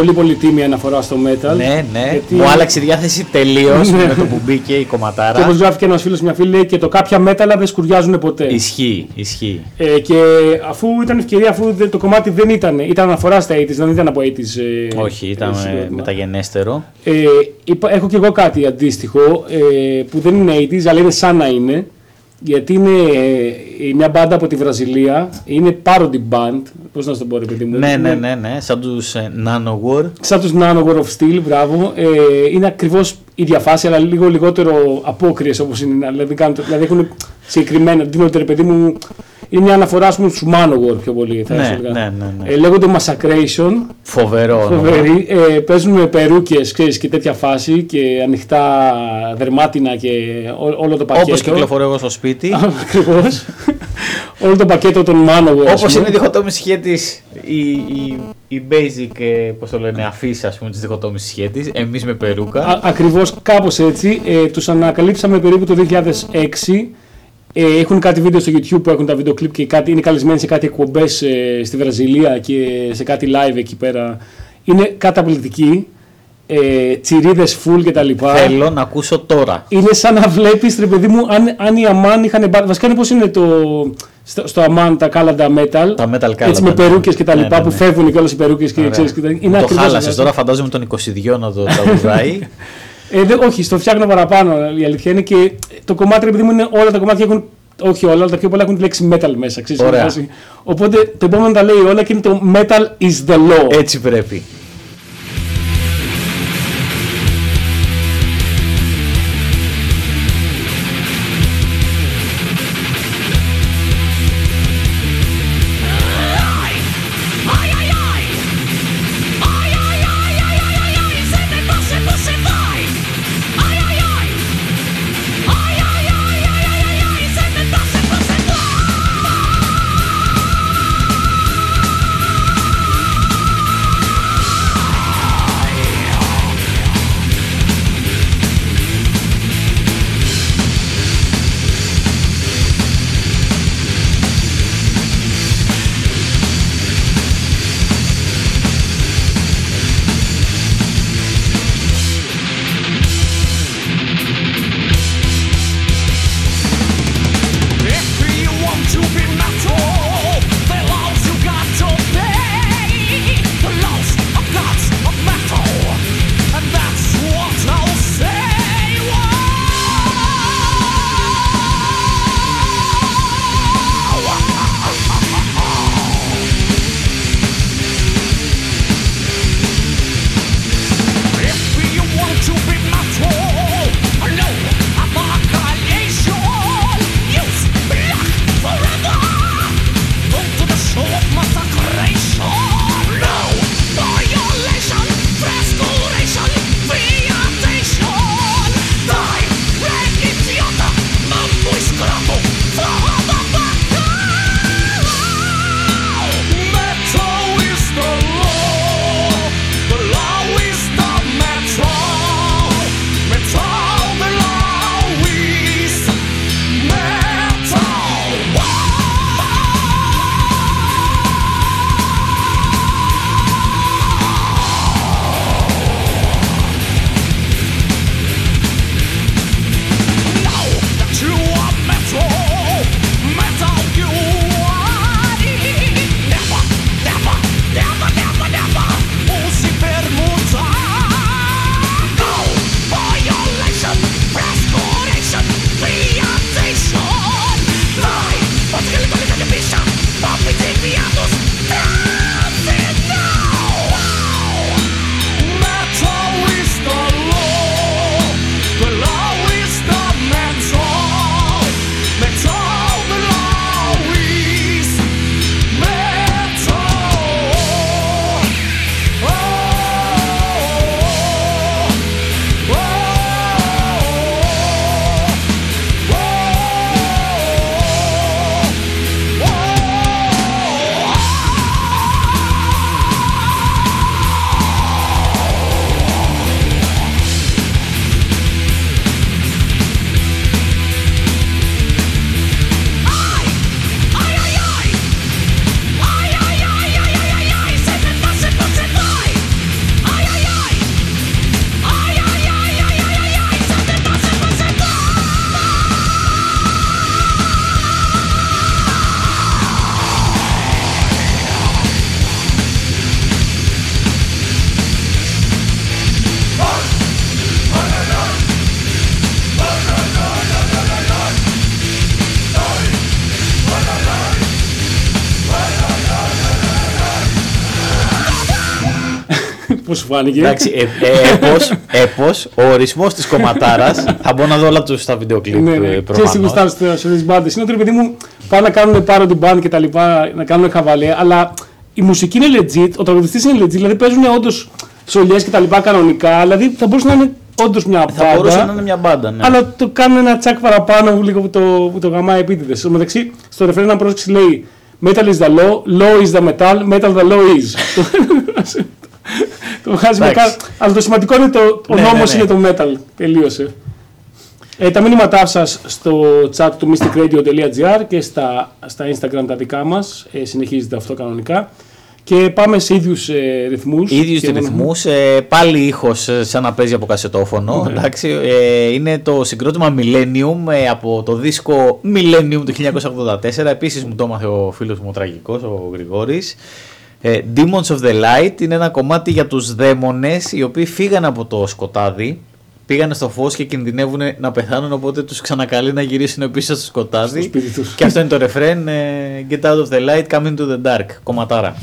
Πολύ πολύ τίμια αναφορά στο metal. ναι ναι Γιατί- μου άλλαξε η διάθεση τελείως Ναι. με το που μπήκε η Και κομματάρα όπως γράφει και ένας φίλος, μια φίλη, λέει και το κάποια μέταλλα δεν σκουριάζουν ποτέ. ισχύει ισχύει Ε, και αφού ήταν ευκαιρία, αφού δεν- το κομμάτι δεν ήταν, ήταν αναφορά στα 80s, δεν ήταν από 80s. Ε, όχι ήταν ε, ε, συγκρότημα. μεταγενέστερο Ε, είπα- έχω και εγώ κάτι αντίστοιχο ε, που δεν είναι 80s, αλλά είναι σαν να είναι. Γιατί είναι ε, μια μπάντα από τη Βραζιλία. Είναι parody band. Πώς να σου το πω, ρε παιδί μου. Ναι, ναι, Είναι ναι, ναι, σαν τους Nanowar. Σαν τους Nanowar of Steel, μπράβο. Ε, είναι ακριβώς η ίδια φάση, αλλά λίγο λιγότερο απόκριες όπως είναι. Δηλαδή, κάνουν, δηλαδή έχουν συγκεκριμένα, δίνονται ρε παιδί μου, είναι μια αναφορά ας πούμε στους Manowar πιο πολύ. Θα Ναι, έλεγα. ναι, ναι, ναι. Ε, λέγονται Massacration, Φοβερό. όνομα. φοβεροί, ε, παίζουν με περούκες ξέρεις, και τέτοια φάση και ανοιχτά δερμάτινα και ό- όλο το πακέτο. Όπως κυκλοφορώ εγώ στο σπίτι. Ακριβώς. όλο το πακέτο των Manowar. ας Όπως πούμε. είναι η διχοτόμηση σχέτης, η, η, η basic, ε, πώς το λένε, αφίσα ας πούμε της διχοτόμησης σχέτης, εμείς με περούκα. Α, ακριβώς κάπως έτσι. Ε, τους ανακαλύψαμε περίπου το 2006. Ε, έχουν κάτι βίντεο στο YouTube που έχουν τα βίντεο κλιπ και κάτι, είναι καλεσμένοι σε κάτι εκπομπές ε, στη Βραζιλία και σε κάτι live εκεί πέρα. Είναι καταπληκτικοί. Ε, τσιρίδες full και τα λοιπά. Θέλω να ακούσω τώρα. Είναι σαν να βλέπεις, ρε παιδί μου, αν, αν οι Αμάν είχαν μπα- Βασικά είναι πώς είναι το, στο, στο Αμάν τα κάλαντα metal. Τα metal Έτσι κάλαντα, με ναι. περούκες και τα Ναι, λοιπά ναι, που ναι. φεύγουν και όλες οι περούκες και Ωραία. ξέρεις. και τα- Μου Είναι το ακριβώς χάλασες αυτό. τώρα, φαντάζομαι τον 22 να το τραγουδάει. <laughs> Ε, δε, όχι, στο φτιάχνω παραπάνω η αλήθεια είναι και το κομμάτι επειδή μου είναι όλα τα κομμάτια έχουν. Όχι όλα, αλλά τα πιο πολλά έχουν τη λέξη metal μέσα. Ξέρεις, Ωραία. είναι φάση. Οπότε το επόμενο τα λέει όλα και είναι το metal is the law. Έτσι πρέπει. Φάνηκε. Εντάξει, ε, ε, έπος, έπος, ο ορισμός της κομματάρας, θα μπορώ να δω όλα τους στα βίντεο κλιπ Ναι, ε, ναι. Ξέρεις τι προφανώς. γουστάρω στο- σε τις μπάντες. Είναι ότι ρε παιδί μου πάνε να κάνουν πάρω την band και τα λοιπά, να κάνουν χαβαλέ, αλλά η μουσική είναι legit, ο τραγουδιστής είναι legit, δηλαδή παίζουν όντως σολιές και τα λοιπά κανονικά, δηλαδή θα μπορούσε να είναι όντως μια Θα μπορούσε να μπάντα, είναι μια μπάντα, ναι. αλλά το κάνουν ένα τσακ παραπάνω που λίγο που το, που το γαμάει επίτηδες. Στο μεταξύ, στο ρεφρέν ένα πρόσεξε λέει Metal is the law, law is the metal, metal the law is. <laughs> <laughs> <laughs> το βγάζει μετά, Εντάξει. αλλά το σημαντικό είναι το, ο Ναι, νόμος ναι, ναι. είναι το metal. Τελείωσε. Ε, τα μήνυματά σας στο chat του mysticradio.gr και στα, στα Instagram τα δικά μας. Ε, συνεχίζεται αυτό κανονικά. Και πάμε σε ίδιους ε, ρυθμούς. Ίδιους Και μόνο- ρυθμούς, ε, πάλι ήχος ε, σαν να παίζει από κασετόφωνο. Ναι. Εντάξει, ε, είναι το συγκρότημα Millennium ε, από το δίσκο Millennium του 1984. Επίσης μου το έμαθε ο φίλος μου ο τραγικός, ο Γρηγόρης. Ε, Demons of the Light είναι ένα κομμάτι για τους δαίμονες οι οποίοι φύγαν από το σκοτάδι. Πήγανε στο φως και κινδυνεύουν να πεθάνουν οπότε τους ξανακαλεί να γυρίσουν πίσω στο σκοτάδι. Στο σπίτι τους. Και αυτό είναι το ρεφρέν ε, Get out of the light, come into the dark. Κομματάρα.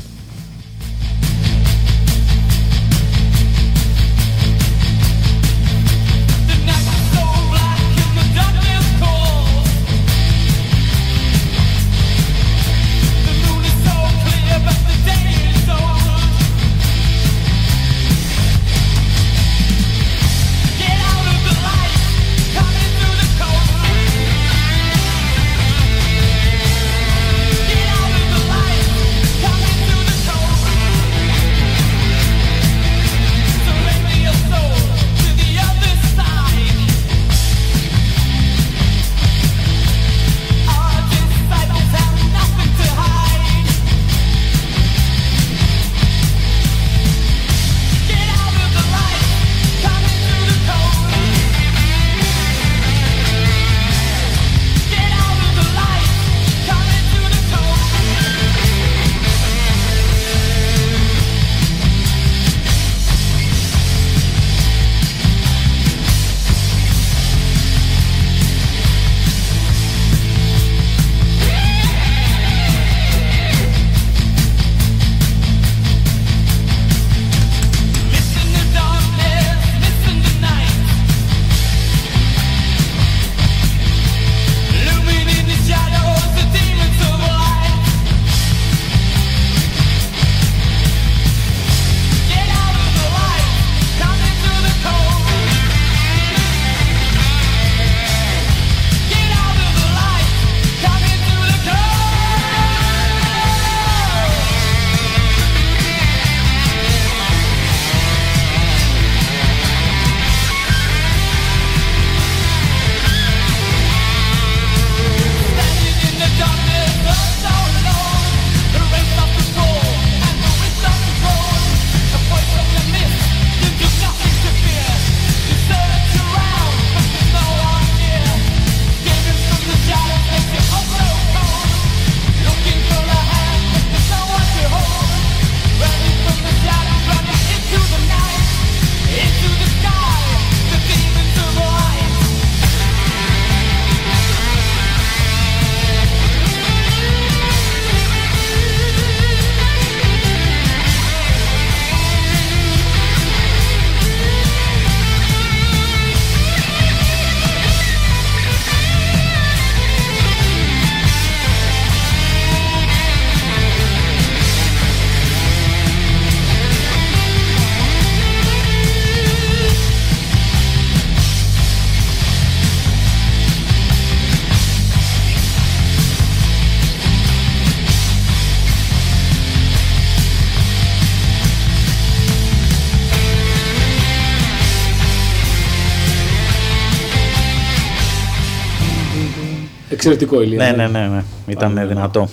Εξαιρετικό Ηλία. Ναι, ναι, ναι, ναι. Ήταν Πάμε, δυνατό.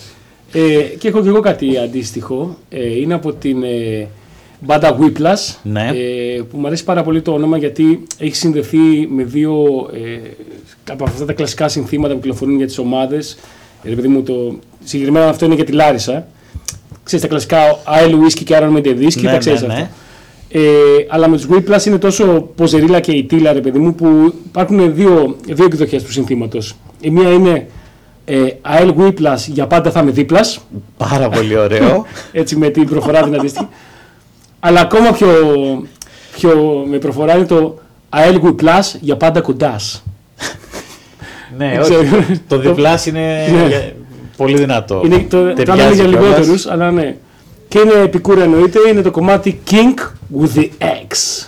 Ε, και έχω και εγώ κάτι αντίστοιχο. Ε, είναι από την ε, μπάντα Whiplash. Ναι. Ε, που μου αρέσει πάρα πολύ το όνομα γιατί έχει συνδεθεί με δύο ε, από αυτά τα κλασικά συνθήματα που κυκλοφορούν για τις ομάδες. Ε, ρε παιδί μου, το, συγκεκριμένα αυτό είναι για τη Λάρισα. Ξέρεις τα κλασικά Isle Whisky και Iron Maiden Whisky, Ναι, τα ξέρεις ναι, αυτά. ναι. Ε, αλλά με τους Whiplash είναι τόσο ποζερίλα και η τίλα, ρε παιδί μου, που υπάρχουν δύο, δύο εκδοχές του συνθήματος. Η μία είναι ε, I'll Whiplash για πάντα θα είμαι δίπλας, Πάρα πολύ ωραίο. <laughs> έτσι με την προφορά την αντίστοιχη. Αλλά ακόμα πιο, πιο με προφορά είναι το I'll Plus για πάντα κοντάς. Ναι, Δεν όχι. ξέρω. Το διπλάς είναι Ναι. για- πολύ δυνατό. Είναι, το, το Ταιριάζει άλλο είναι για κιόλας. λιγότερους, αλλά ναι. Και είναι επικούρα εννοείται, είναι το κομμάτι King with the X.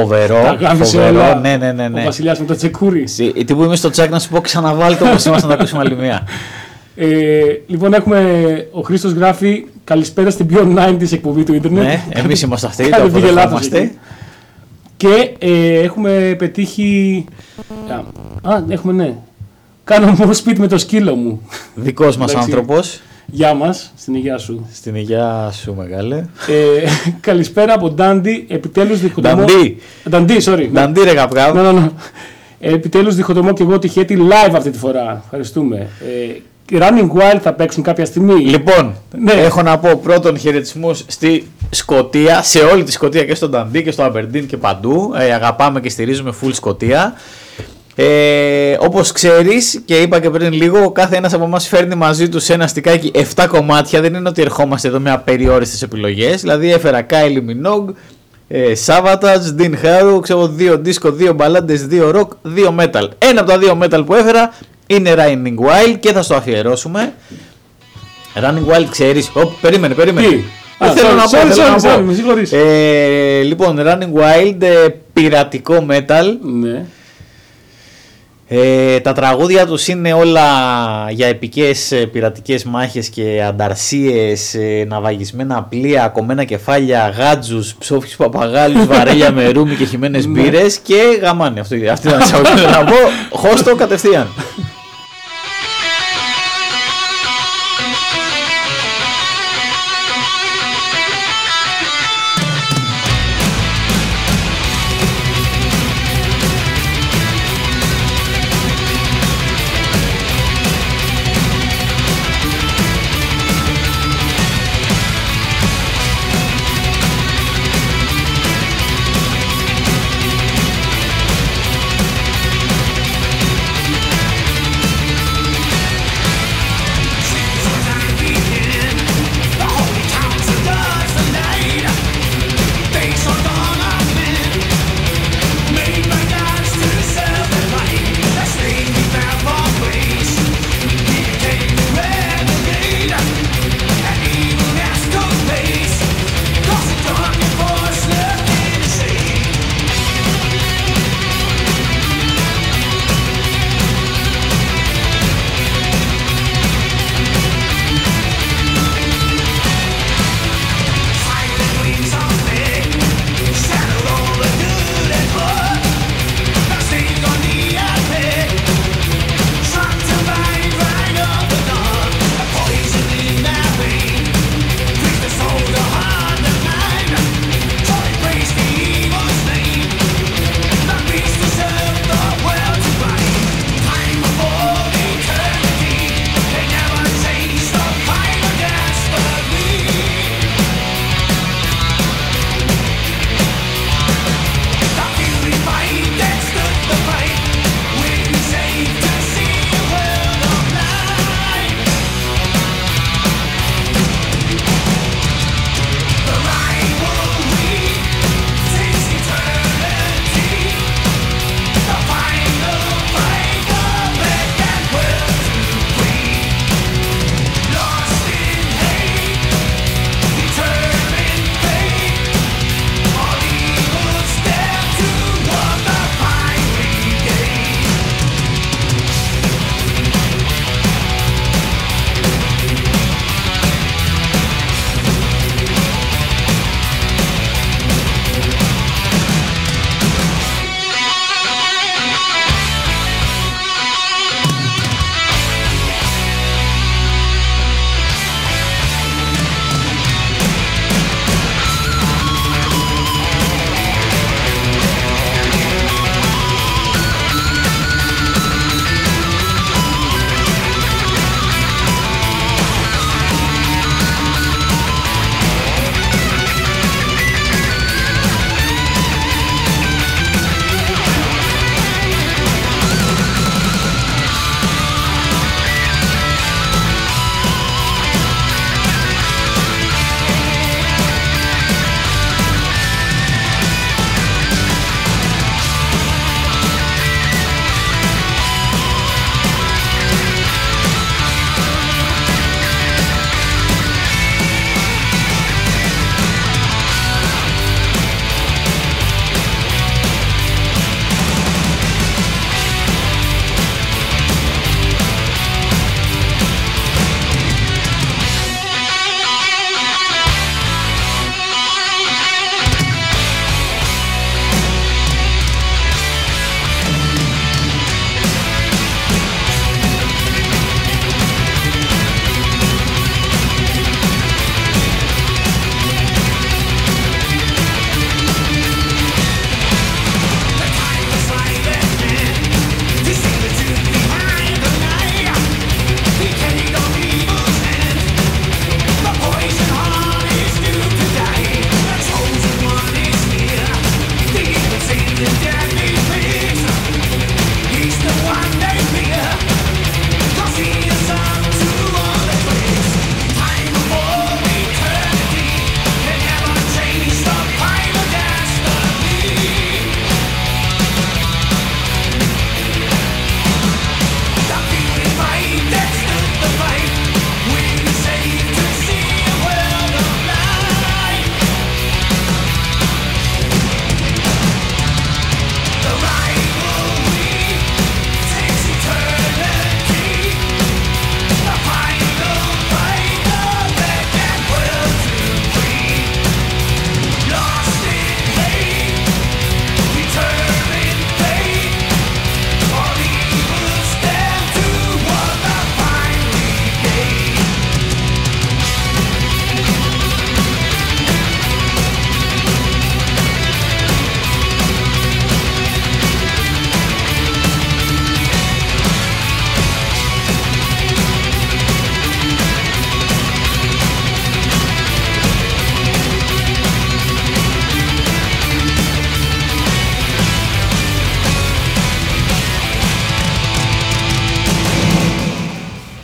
Φοβερό, τα γράφεις φοβερό, όλα. ναι, ναι, ναι, Ο ναι. Βασιλιάς με το τσεκούρι. Εσύ, Τι που είμαι στο τσάκ να σου πω ξαναβάλει το όπως είμαστε να το ακούσουμε άλλη μία. Ε, λοιπόν, έχουμε. Ο Χρήστος γράφει Καλησπέρα στην πιο 90s εκπομπή του Ιντερνετ. ναι, εμείς είμαστε αυτοί, το Κάτι πήγε λάθος αποδεχόμαστε. εκεί. Και ε, έχουμε πετύχει. Α, α, έχουμε ναι. Κάνω μου σπίτι με το σκύλο μου. Δικός μας Εντάξει. Άνθρωπος. Γεια μας, στην υγεία σου. Στην υγεία σου μεγάλε. Ε, καλησπέρα από Ντάντι. Επιτέλους διχοτομό. Νταντί. Ντάντι, sorry. ναι. Νταντή ρε καπκά. Ναι, ναι, ναι. Ε, Επιτέλους διχοτομό και εγώ τυχαίτη live αυτή τη φορά. Ευχαριστούμε. Ε, Running Wild θα παίξουν κάποια στιγμή; Λοιπόν, Ναι. έχω να πω πρώτον χαιρετισμούς στη Σκωτία, σε όλη τη Σκωτία και στον Νταντή και στο Αμπερντίν και παντού. Ε, αγαπάμε και στηρίζουμε full Σκωτία. Ε, Όπως ξέρεις και είπα και πριν λίγο, ο κάθε ένας από εμάς φέρνει μαζί του σε ένα στικάκι 7 κομμάτια. Δεν είναι ότι ερχόμαστε εδώ με απεριόριστες επιλογές. Δηλαδή έφερα Kylie Minogue, ε, Savatage, Dean Harrow, ξέρω δύο disco, δύο μπαλάντες, δύο rock, δύο metal. Ένα από τα δύο metal που έφερα είναι Running Wild και θα στο αφιερώσουμε. Running Wild ξέρεις, Ωπ, περίμενε, περίμενε. Τι; Δεν Α, θέλω sorry, να πω, sorry, θέλω sorry, να πω. sorry, με συγχωρείς. Ε, λοιπόν, Running Wild, ε, πειρατικό metal. Ναι. Ε, τα τραγούδια τους είναι όλα για επικές ε, πειρατικές μάχες και ανταρσίες, ε, ναυαγισμένα πλοία, κομμένα κεφάλια, γάτζους, ψόφιους παπαγάλους, <laughs> βαρέλια με ρούμι και χυμένες μπύρες και γαμάνε. Αυτό, αυτή ήταν η εισαγωγή που ήθελα να πω. Χώστο κατευθείαν.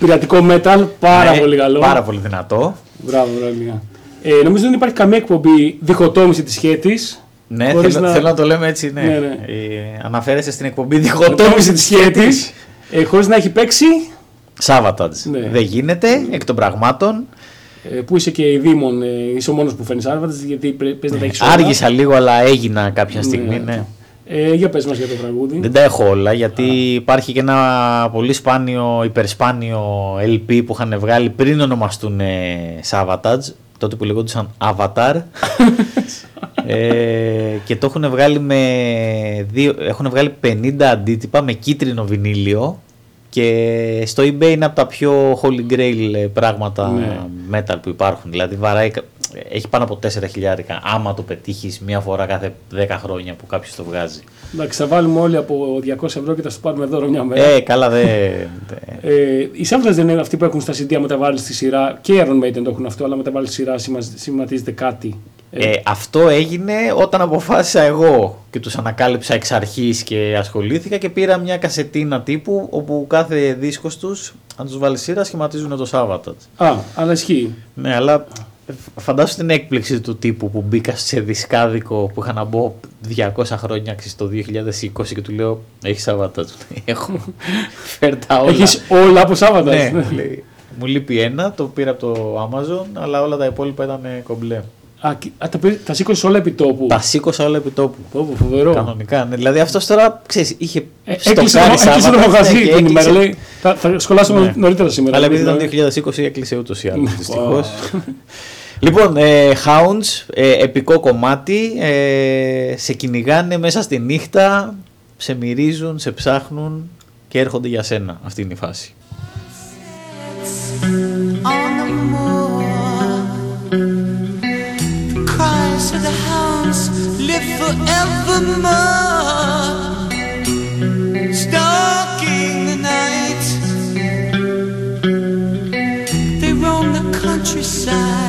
Πειρατικό metal, πάρα Ναι, πολύ καλό. Πάρα πολύ δυνατό. Μπράβο, μπράβο. Λία. Ε, νομίζω δεν υπάρχει καμία εκπομπή διχοτόμηση της σχέτης. Ναι, Χωρίς θέλω, να- θέλω να το λέμε έτσι, ναι. Ναι, ναι. Ε, αναφέρεσαι στην εκπομπή Διχοτόμηση διχοτόμηση της σχέτης. Ε, Χωρίς να έχει παίξει. Σάββατατζ. Ναι. Δεν γίνεται, εκ των πραγμάτων. Ε, που είσαι και η Δήμον, ε, είσαι ο μόνος που φέρνεις άρβατε, γιατί πρέπει να τα έχεις όλα. Άργησα λίγο, αλλά έγινα κάποια στιγμή, Ναι. ναι. Ε, για πες μας για το τραγούδι. Δεν τα έχω όλα γιατί υπάρχει και ένα πολύ σπάνιο, υπερσπάνιο LP που είχαν βγάλει πριν ονομαστούν ε, Savatage, τότε που λεγόντουσαν Avatar. <laughs> ε, και το έχουν βγάλει με δύο, έχουν βγάλει 50 αντίτυπα με κίτρινο βινίλιο και στο eBay είναι από τα πιο holy grail ε, πράγματα Ναι. metal που υπάρχουν. Δηλαδή βαράει, κα- έχει πάνω από 4 χιλιάρικα άμα το πετύχεις μία φορά κάθε 10 χρόνια που κάποιος το βγάζει. Εντάξει, θα βάλουμε όλοι από 200 ευρώ και θα σου πάρουμε δώρο μια μέρα. Ε, καλά, δεν. δε- Ε, οι Σάββατες δεν είναι αυτοί που έχουν στα CD μεταβάλει στη σειρά. Και οι Iron Maiden το έχουν αυτό, αλλά μεταβάλει στη σειρά σημα- σχηματίζεται κάτι. Ε, Ε, αυτό έγινε όταν αποφάσισα εγώ και τους ανακάλυψα εξ αρχής και ασχολήθηκα και πήρα μια κασετίνα τύπου όπου κάθε δίσκος τους, αν τους βάλεις σειρά, σχηματίζουν το Σάββατο. Α, αλλά ισχύει. Ναι, αλλά φαντάσου την έκπληξη του τύπου που μπήκα σε δισκάδικο που είχα να μπω 200 χρόνια ξέρεις, το 2020 και του λέω έχεις Σάββατο. Έχω φέρει τα όλα. Έχεις όλα από Σάββατα. Ναι, λέει, μου λείπει ένα, το πήρα από το Amazon, αλλά όλα τα υπόλοιπα ήταν κομπλέ. Α, και- α, τα, πήρε- τα σήκωσε όλα επί τόπου. Τα σήκωσα όλα επί τόπου. Πω, πω, φοβερό. Κανονικά. Ναι. Δηλαδή αυτός τώρα ξέρεις, είχε Ε, Έκλεισε το, στοκάρει έκλεισε το Σάββατα, μαγαζί ναι, και την ημέρα. Έκλεισε. Λέει, θα, θα σχολάσουμε Ναι. νωρίτερα σήμερα. Αλλά επειδή ήταν Ναι. 2020 έκλεισε ούτως ή άλλως. Ναι. Δυστυχώς. Wow. λοιπόν, ε, Hounds, ε, επικό κομμάτι. Ε, σε κυνηγάνε μέσα στη νύχτα, σε μυρίζουν, σε ψάχνουν και έρχονται για σένα. Αυτή είναι η φάση. on the moor. Countryside.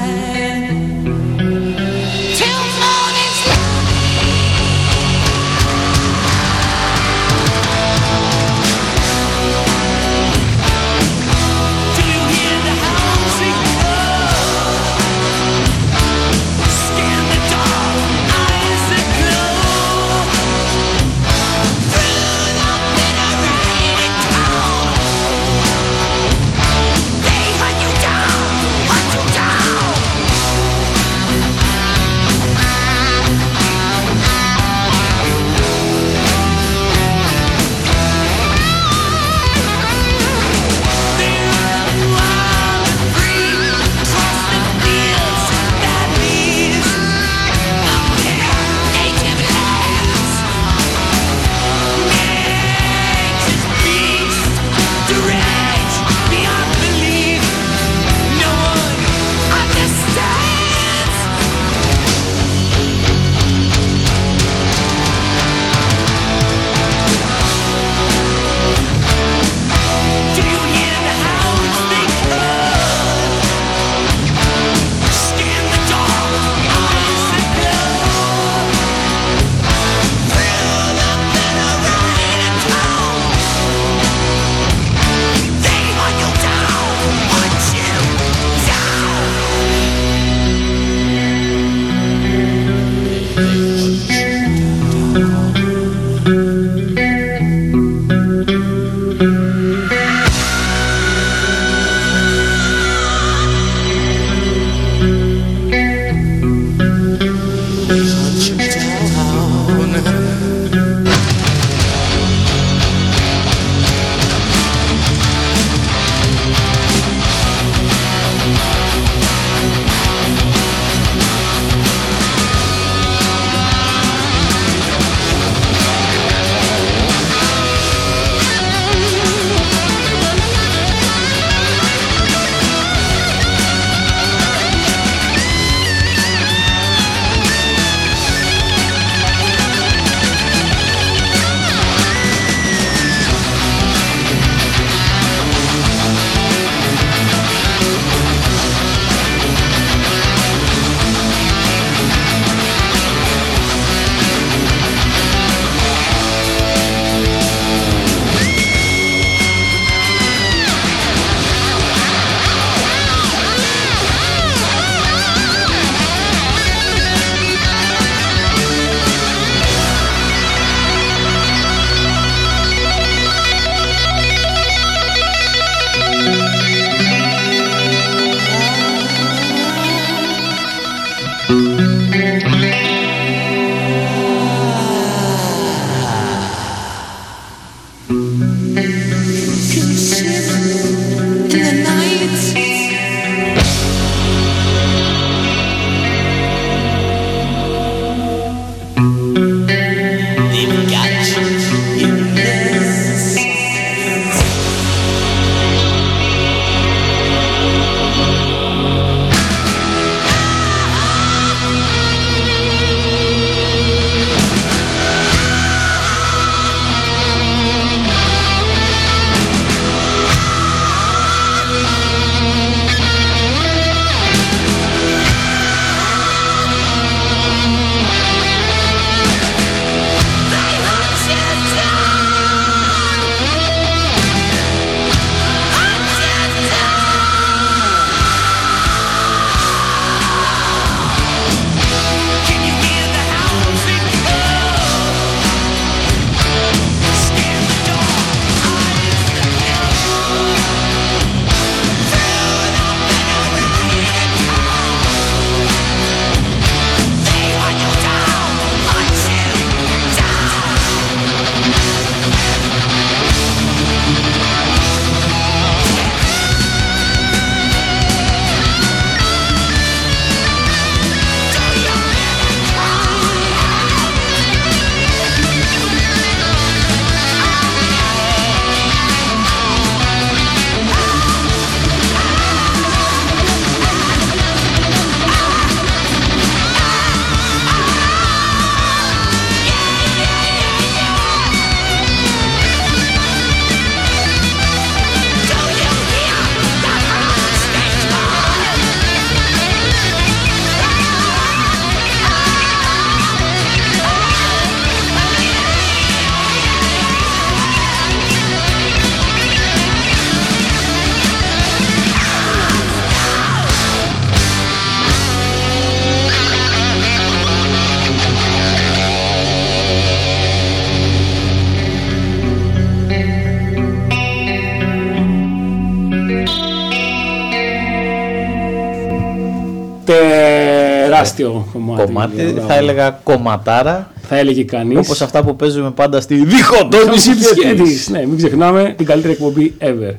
Κομμάτι. κομμάτι. Μπράβο. Θα έλεγα κομματάρα. Θα έλεγε κανείς. Όπως αυτά που παίζουμε πάντα στη διχοτόμηση Μισή της της. Ναι, μην ξεχνάμε την καλύτερη εκπομπή ever.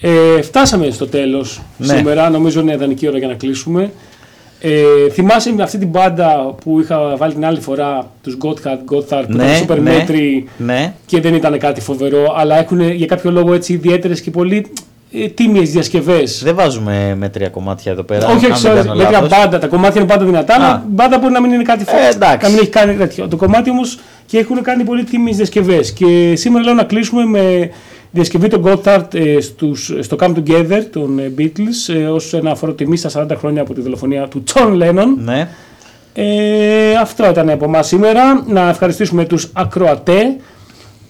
Ε, φτάσαμε στο τέλος Ναι. σήμερα, νομίζω είναι ιδανική ώρα για να κλείσουμε. Ε, θυμάσαι με αυτή την μπάντα που είχα βάλει την άλλη φορά, τους Gotthard, Gotthard, που Ναι, ήταν super ναι, μέτροι ναι. και δεν ήταν κάτι φοβερό, αλλά έχουν για κάποιο λόγο έτσι ιδιαίτερες και πολύ ε, τίμιες διασκευές; Δεν βάζουμε μέτρια κομμάτια εδώ πέρα. Όχι, αν όχι, δεν sorry, κάνω μέτρια λάθος. μπάντα. Τα κομμάτια είναι πάντα δυνατά, Α. αλλά μπάντα μπορεί να μην είναι κάτι Ε, εντάξει. να μην έχει κάνει τέτοιο. Το κομμάτι όμως και έχουν κάνει πολύ τίμιες διασκευές. Και σήμερα λέω να κλείσουμε με διασκευή των Gotthard ε, στους, στο Come Together των ε, Beatles ε, ως ένα αφορό τιμή στα 40 χρόνια από τη δολοφονία του John Lennon. Ναι. Ε, αυτό ήταν από εμάς σήμερα. Να ευχαριστήσουμε τους ακροατέ,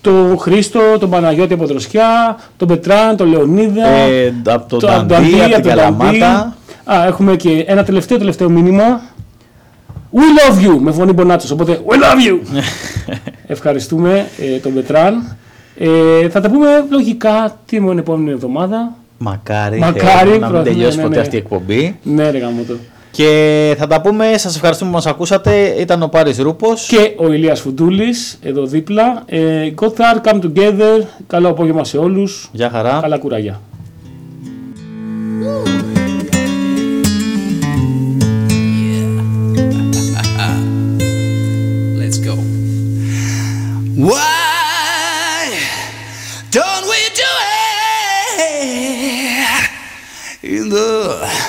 τον Χρήστο, τον Παναγιώτη από Δροσιά, τον Πετράν, τον Λεωνίδα, Ε, από τον το- Νταντή, Νταντή, από από την τον Νταντή. Καλαμάτα. Α, έχουμε και ένα τελευταίο τελευταίο μήνυμα. We love you με φωνή Μπονάτσος, οπότε we love you. <laughs> Ευχαριστούμε ε, τον Πετράν. Ε, θα τα πούμε λογικά την επόμενη εβδομάδα. Μακάρι, Μακάρι, θέλω να μην προ- τελειώσει ναι, ποτέ ναι. αυτή η εκπομπή. Ναι, ρε γάμο το. Και θα τα πούμε, σας ευχαριστούμε που μας ακούσατε. Ήταν ο Πάρης Ρούπος. Και ο Ηλίας Φουντούλης εδώ δίπλα. Ε, Gotthard, come together. Καλό απόγευμα σε όλους. Γεια χαρά. Καλά κουράγια. <laughs> Let's go. Why don't we do it in the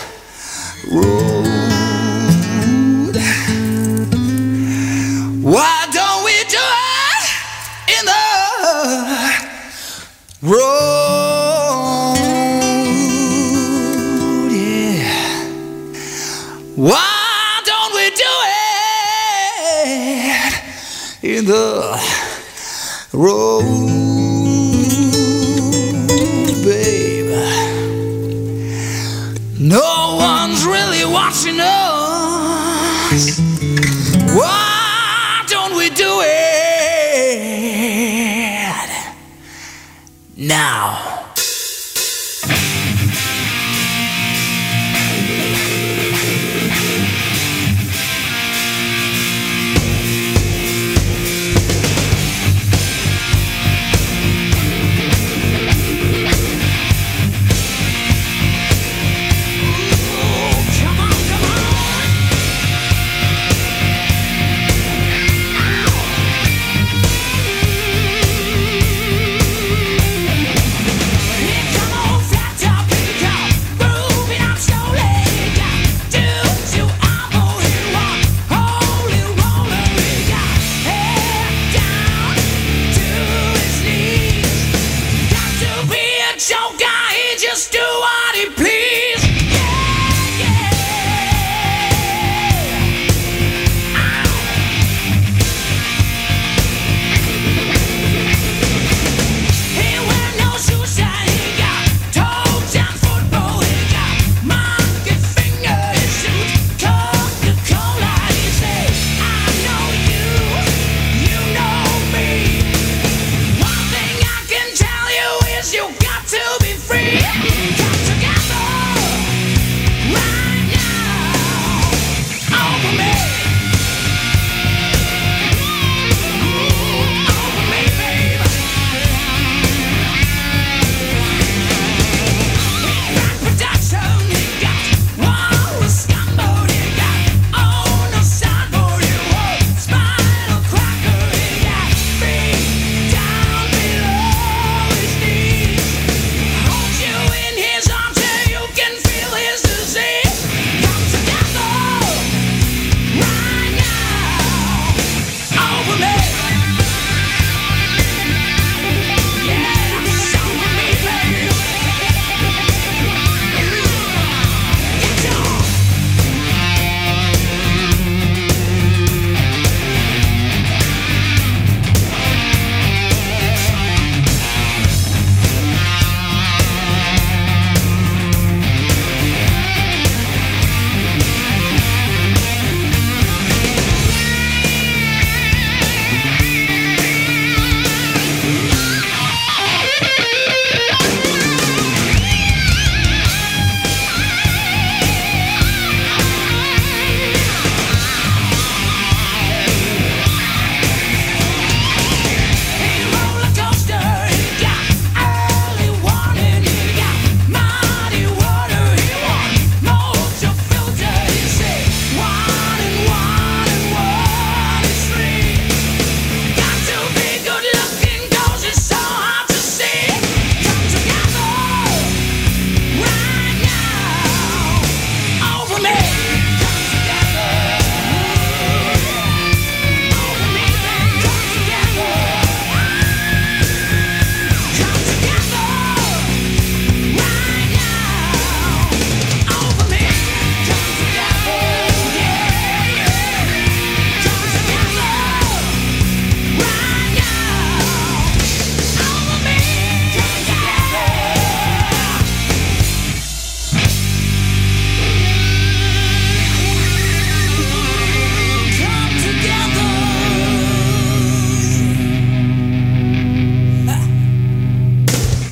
road? Yeah. Why don't we do it in the road, now.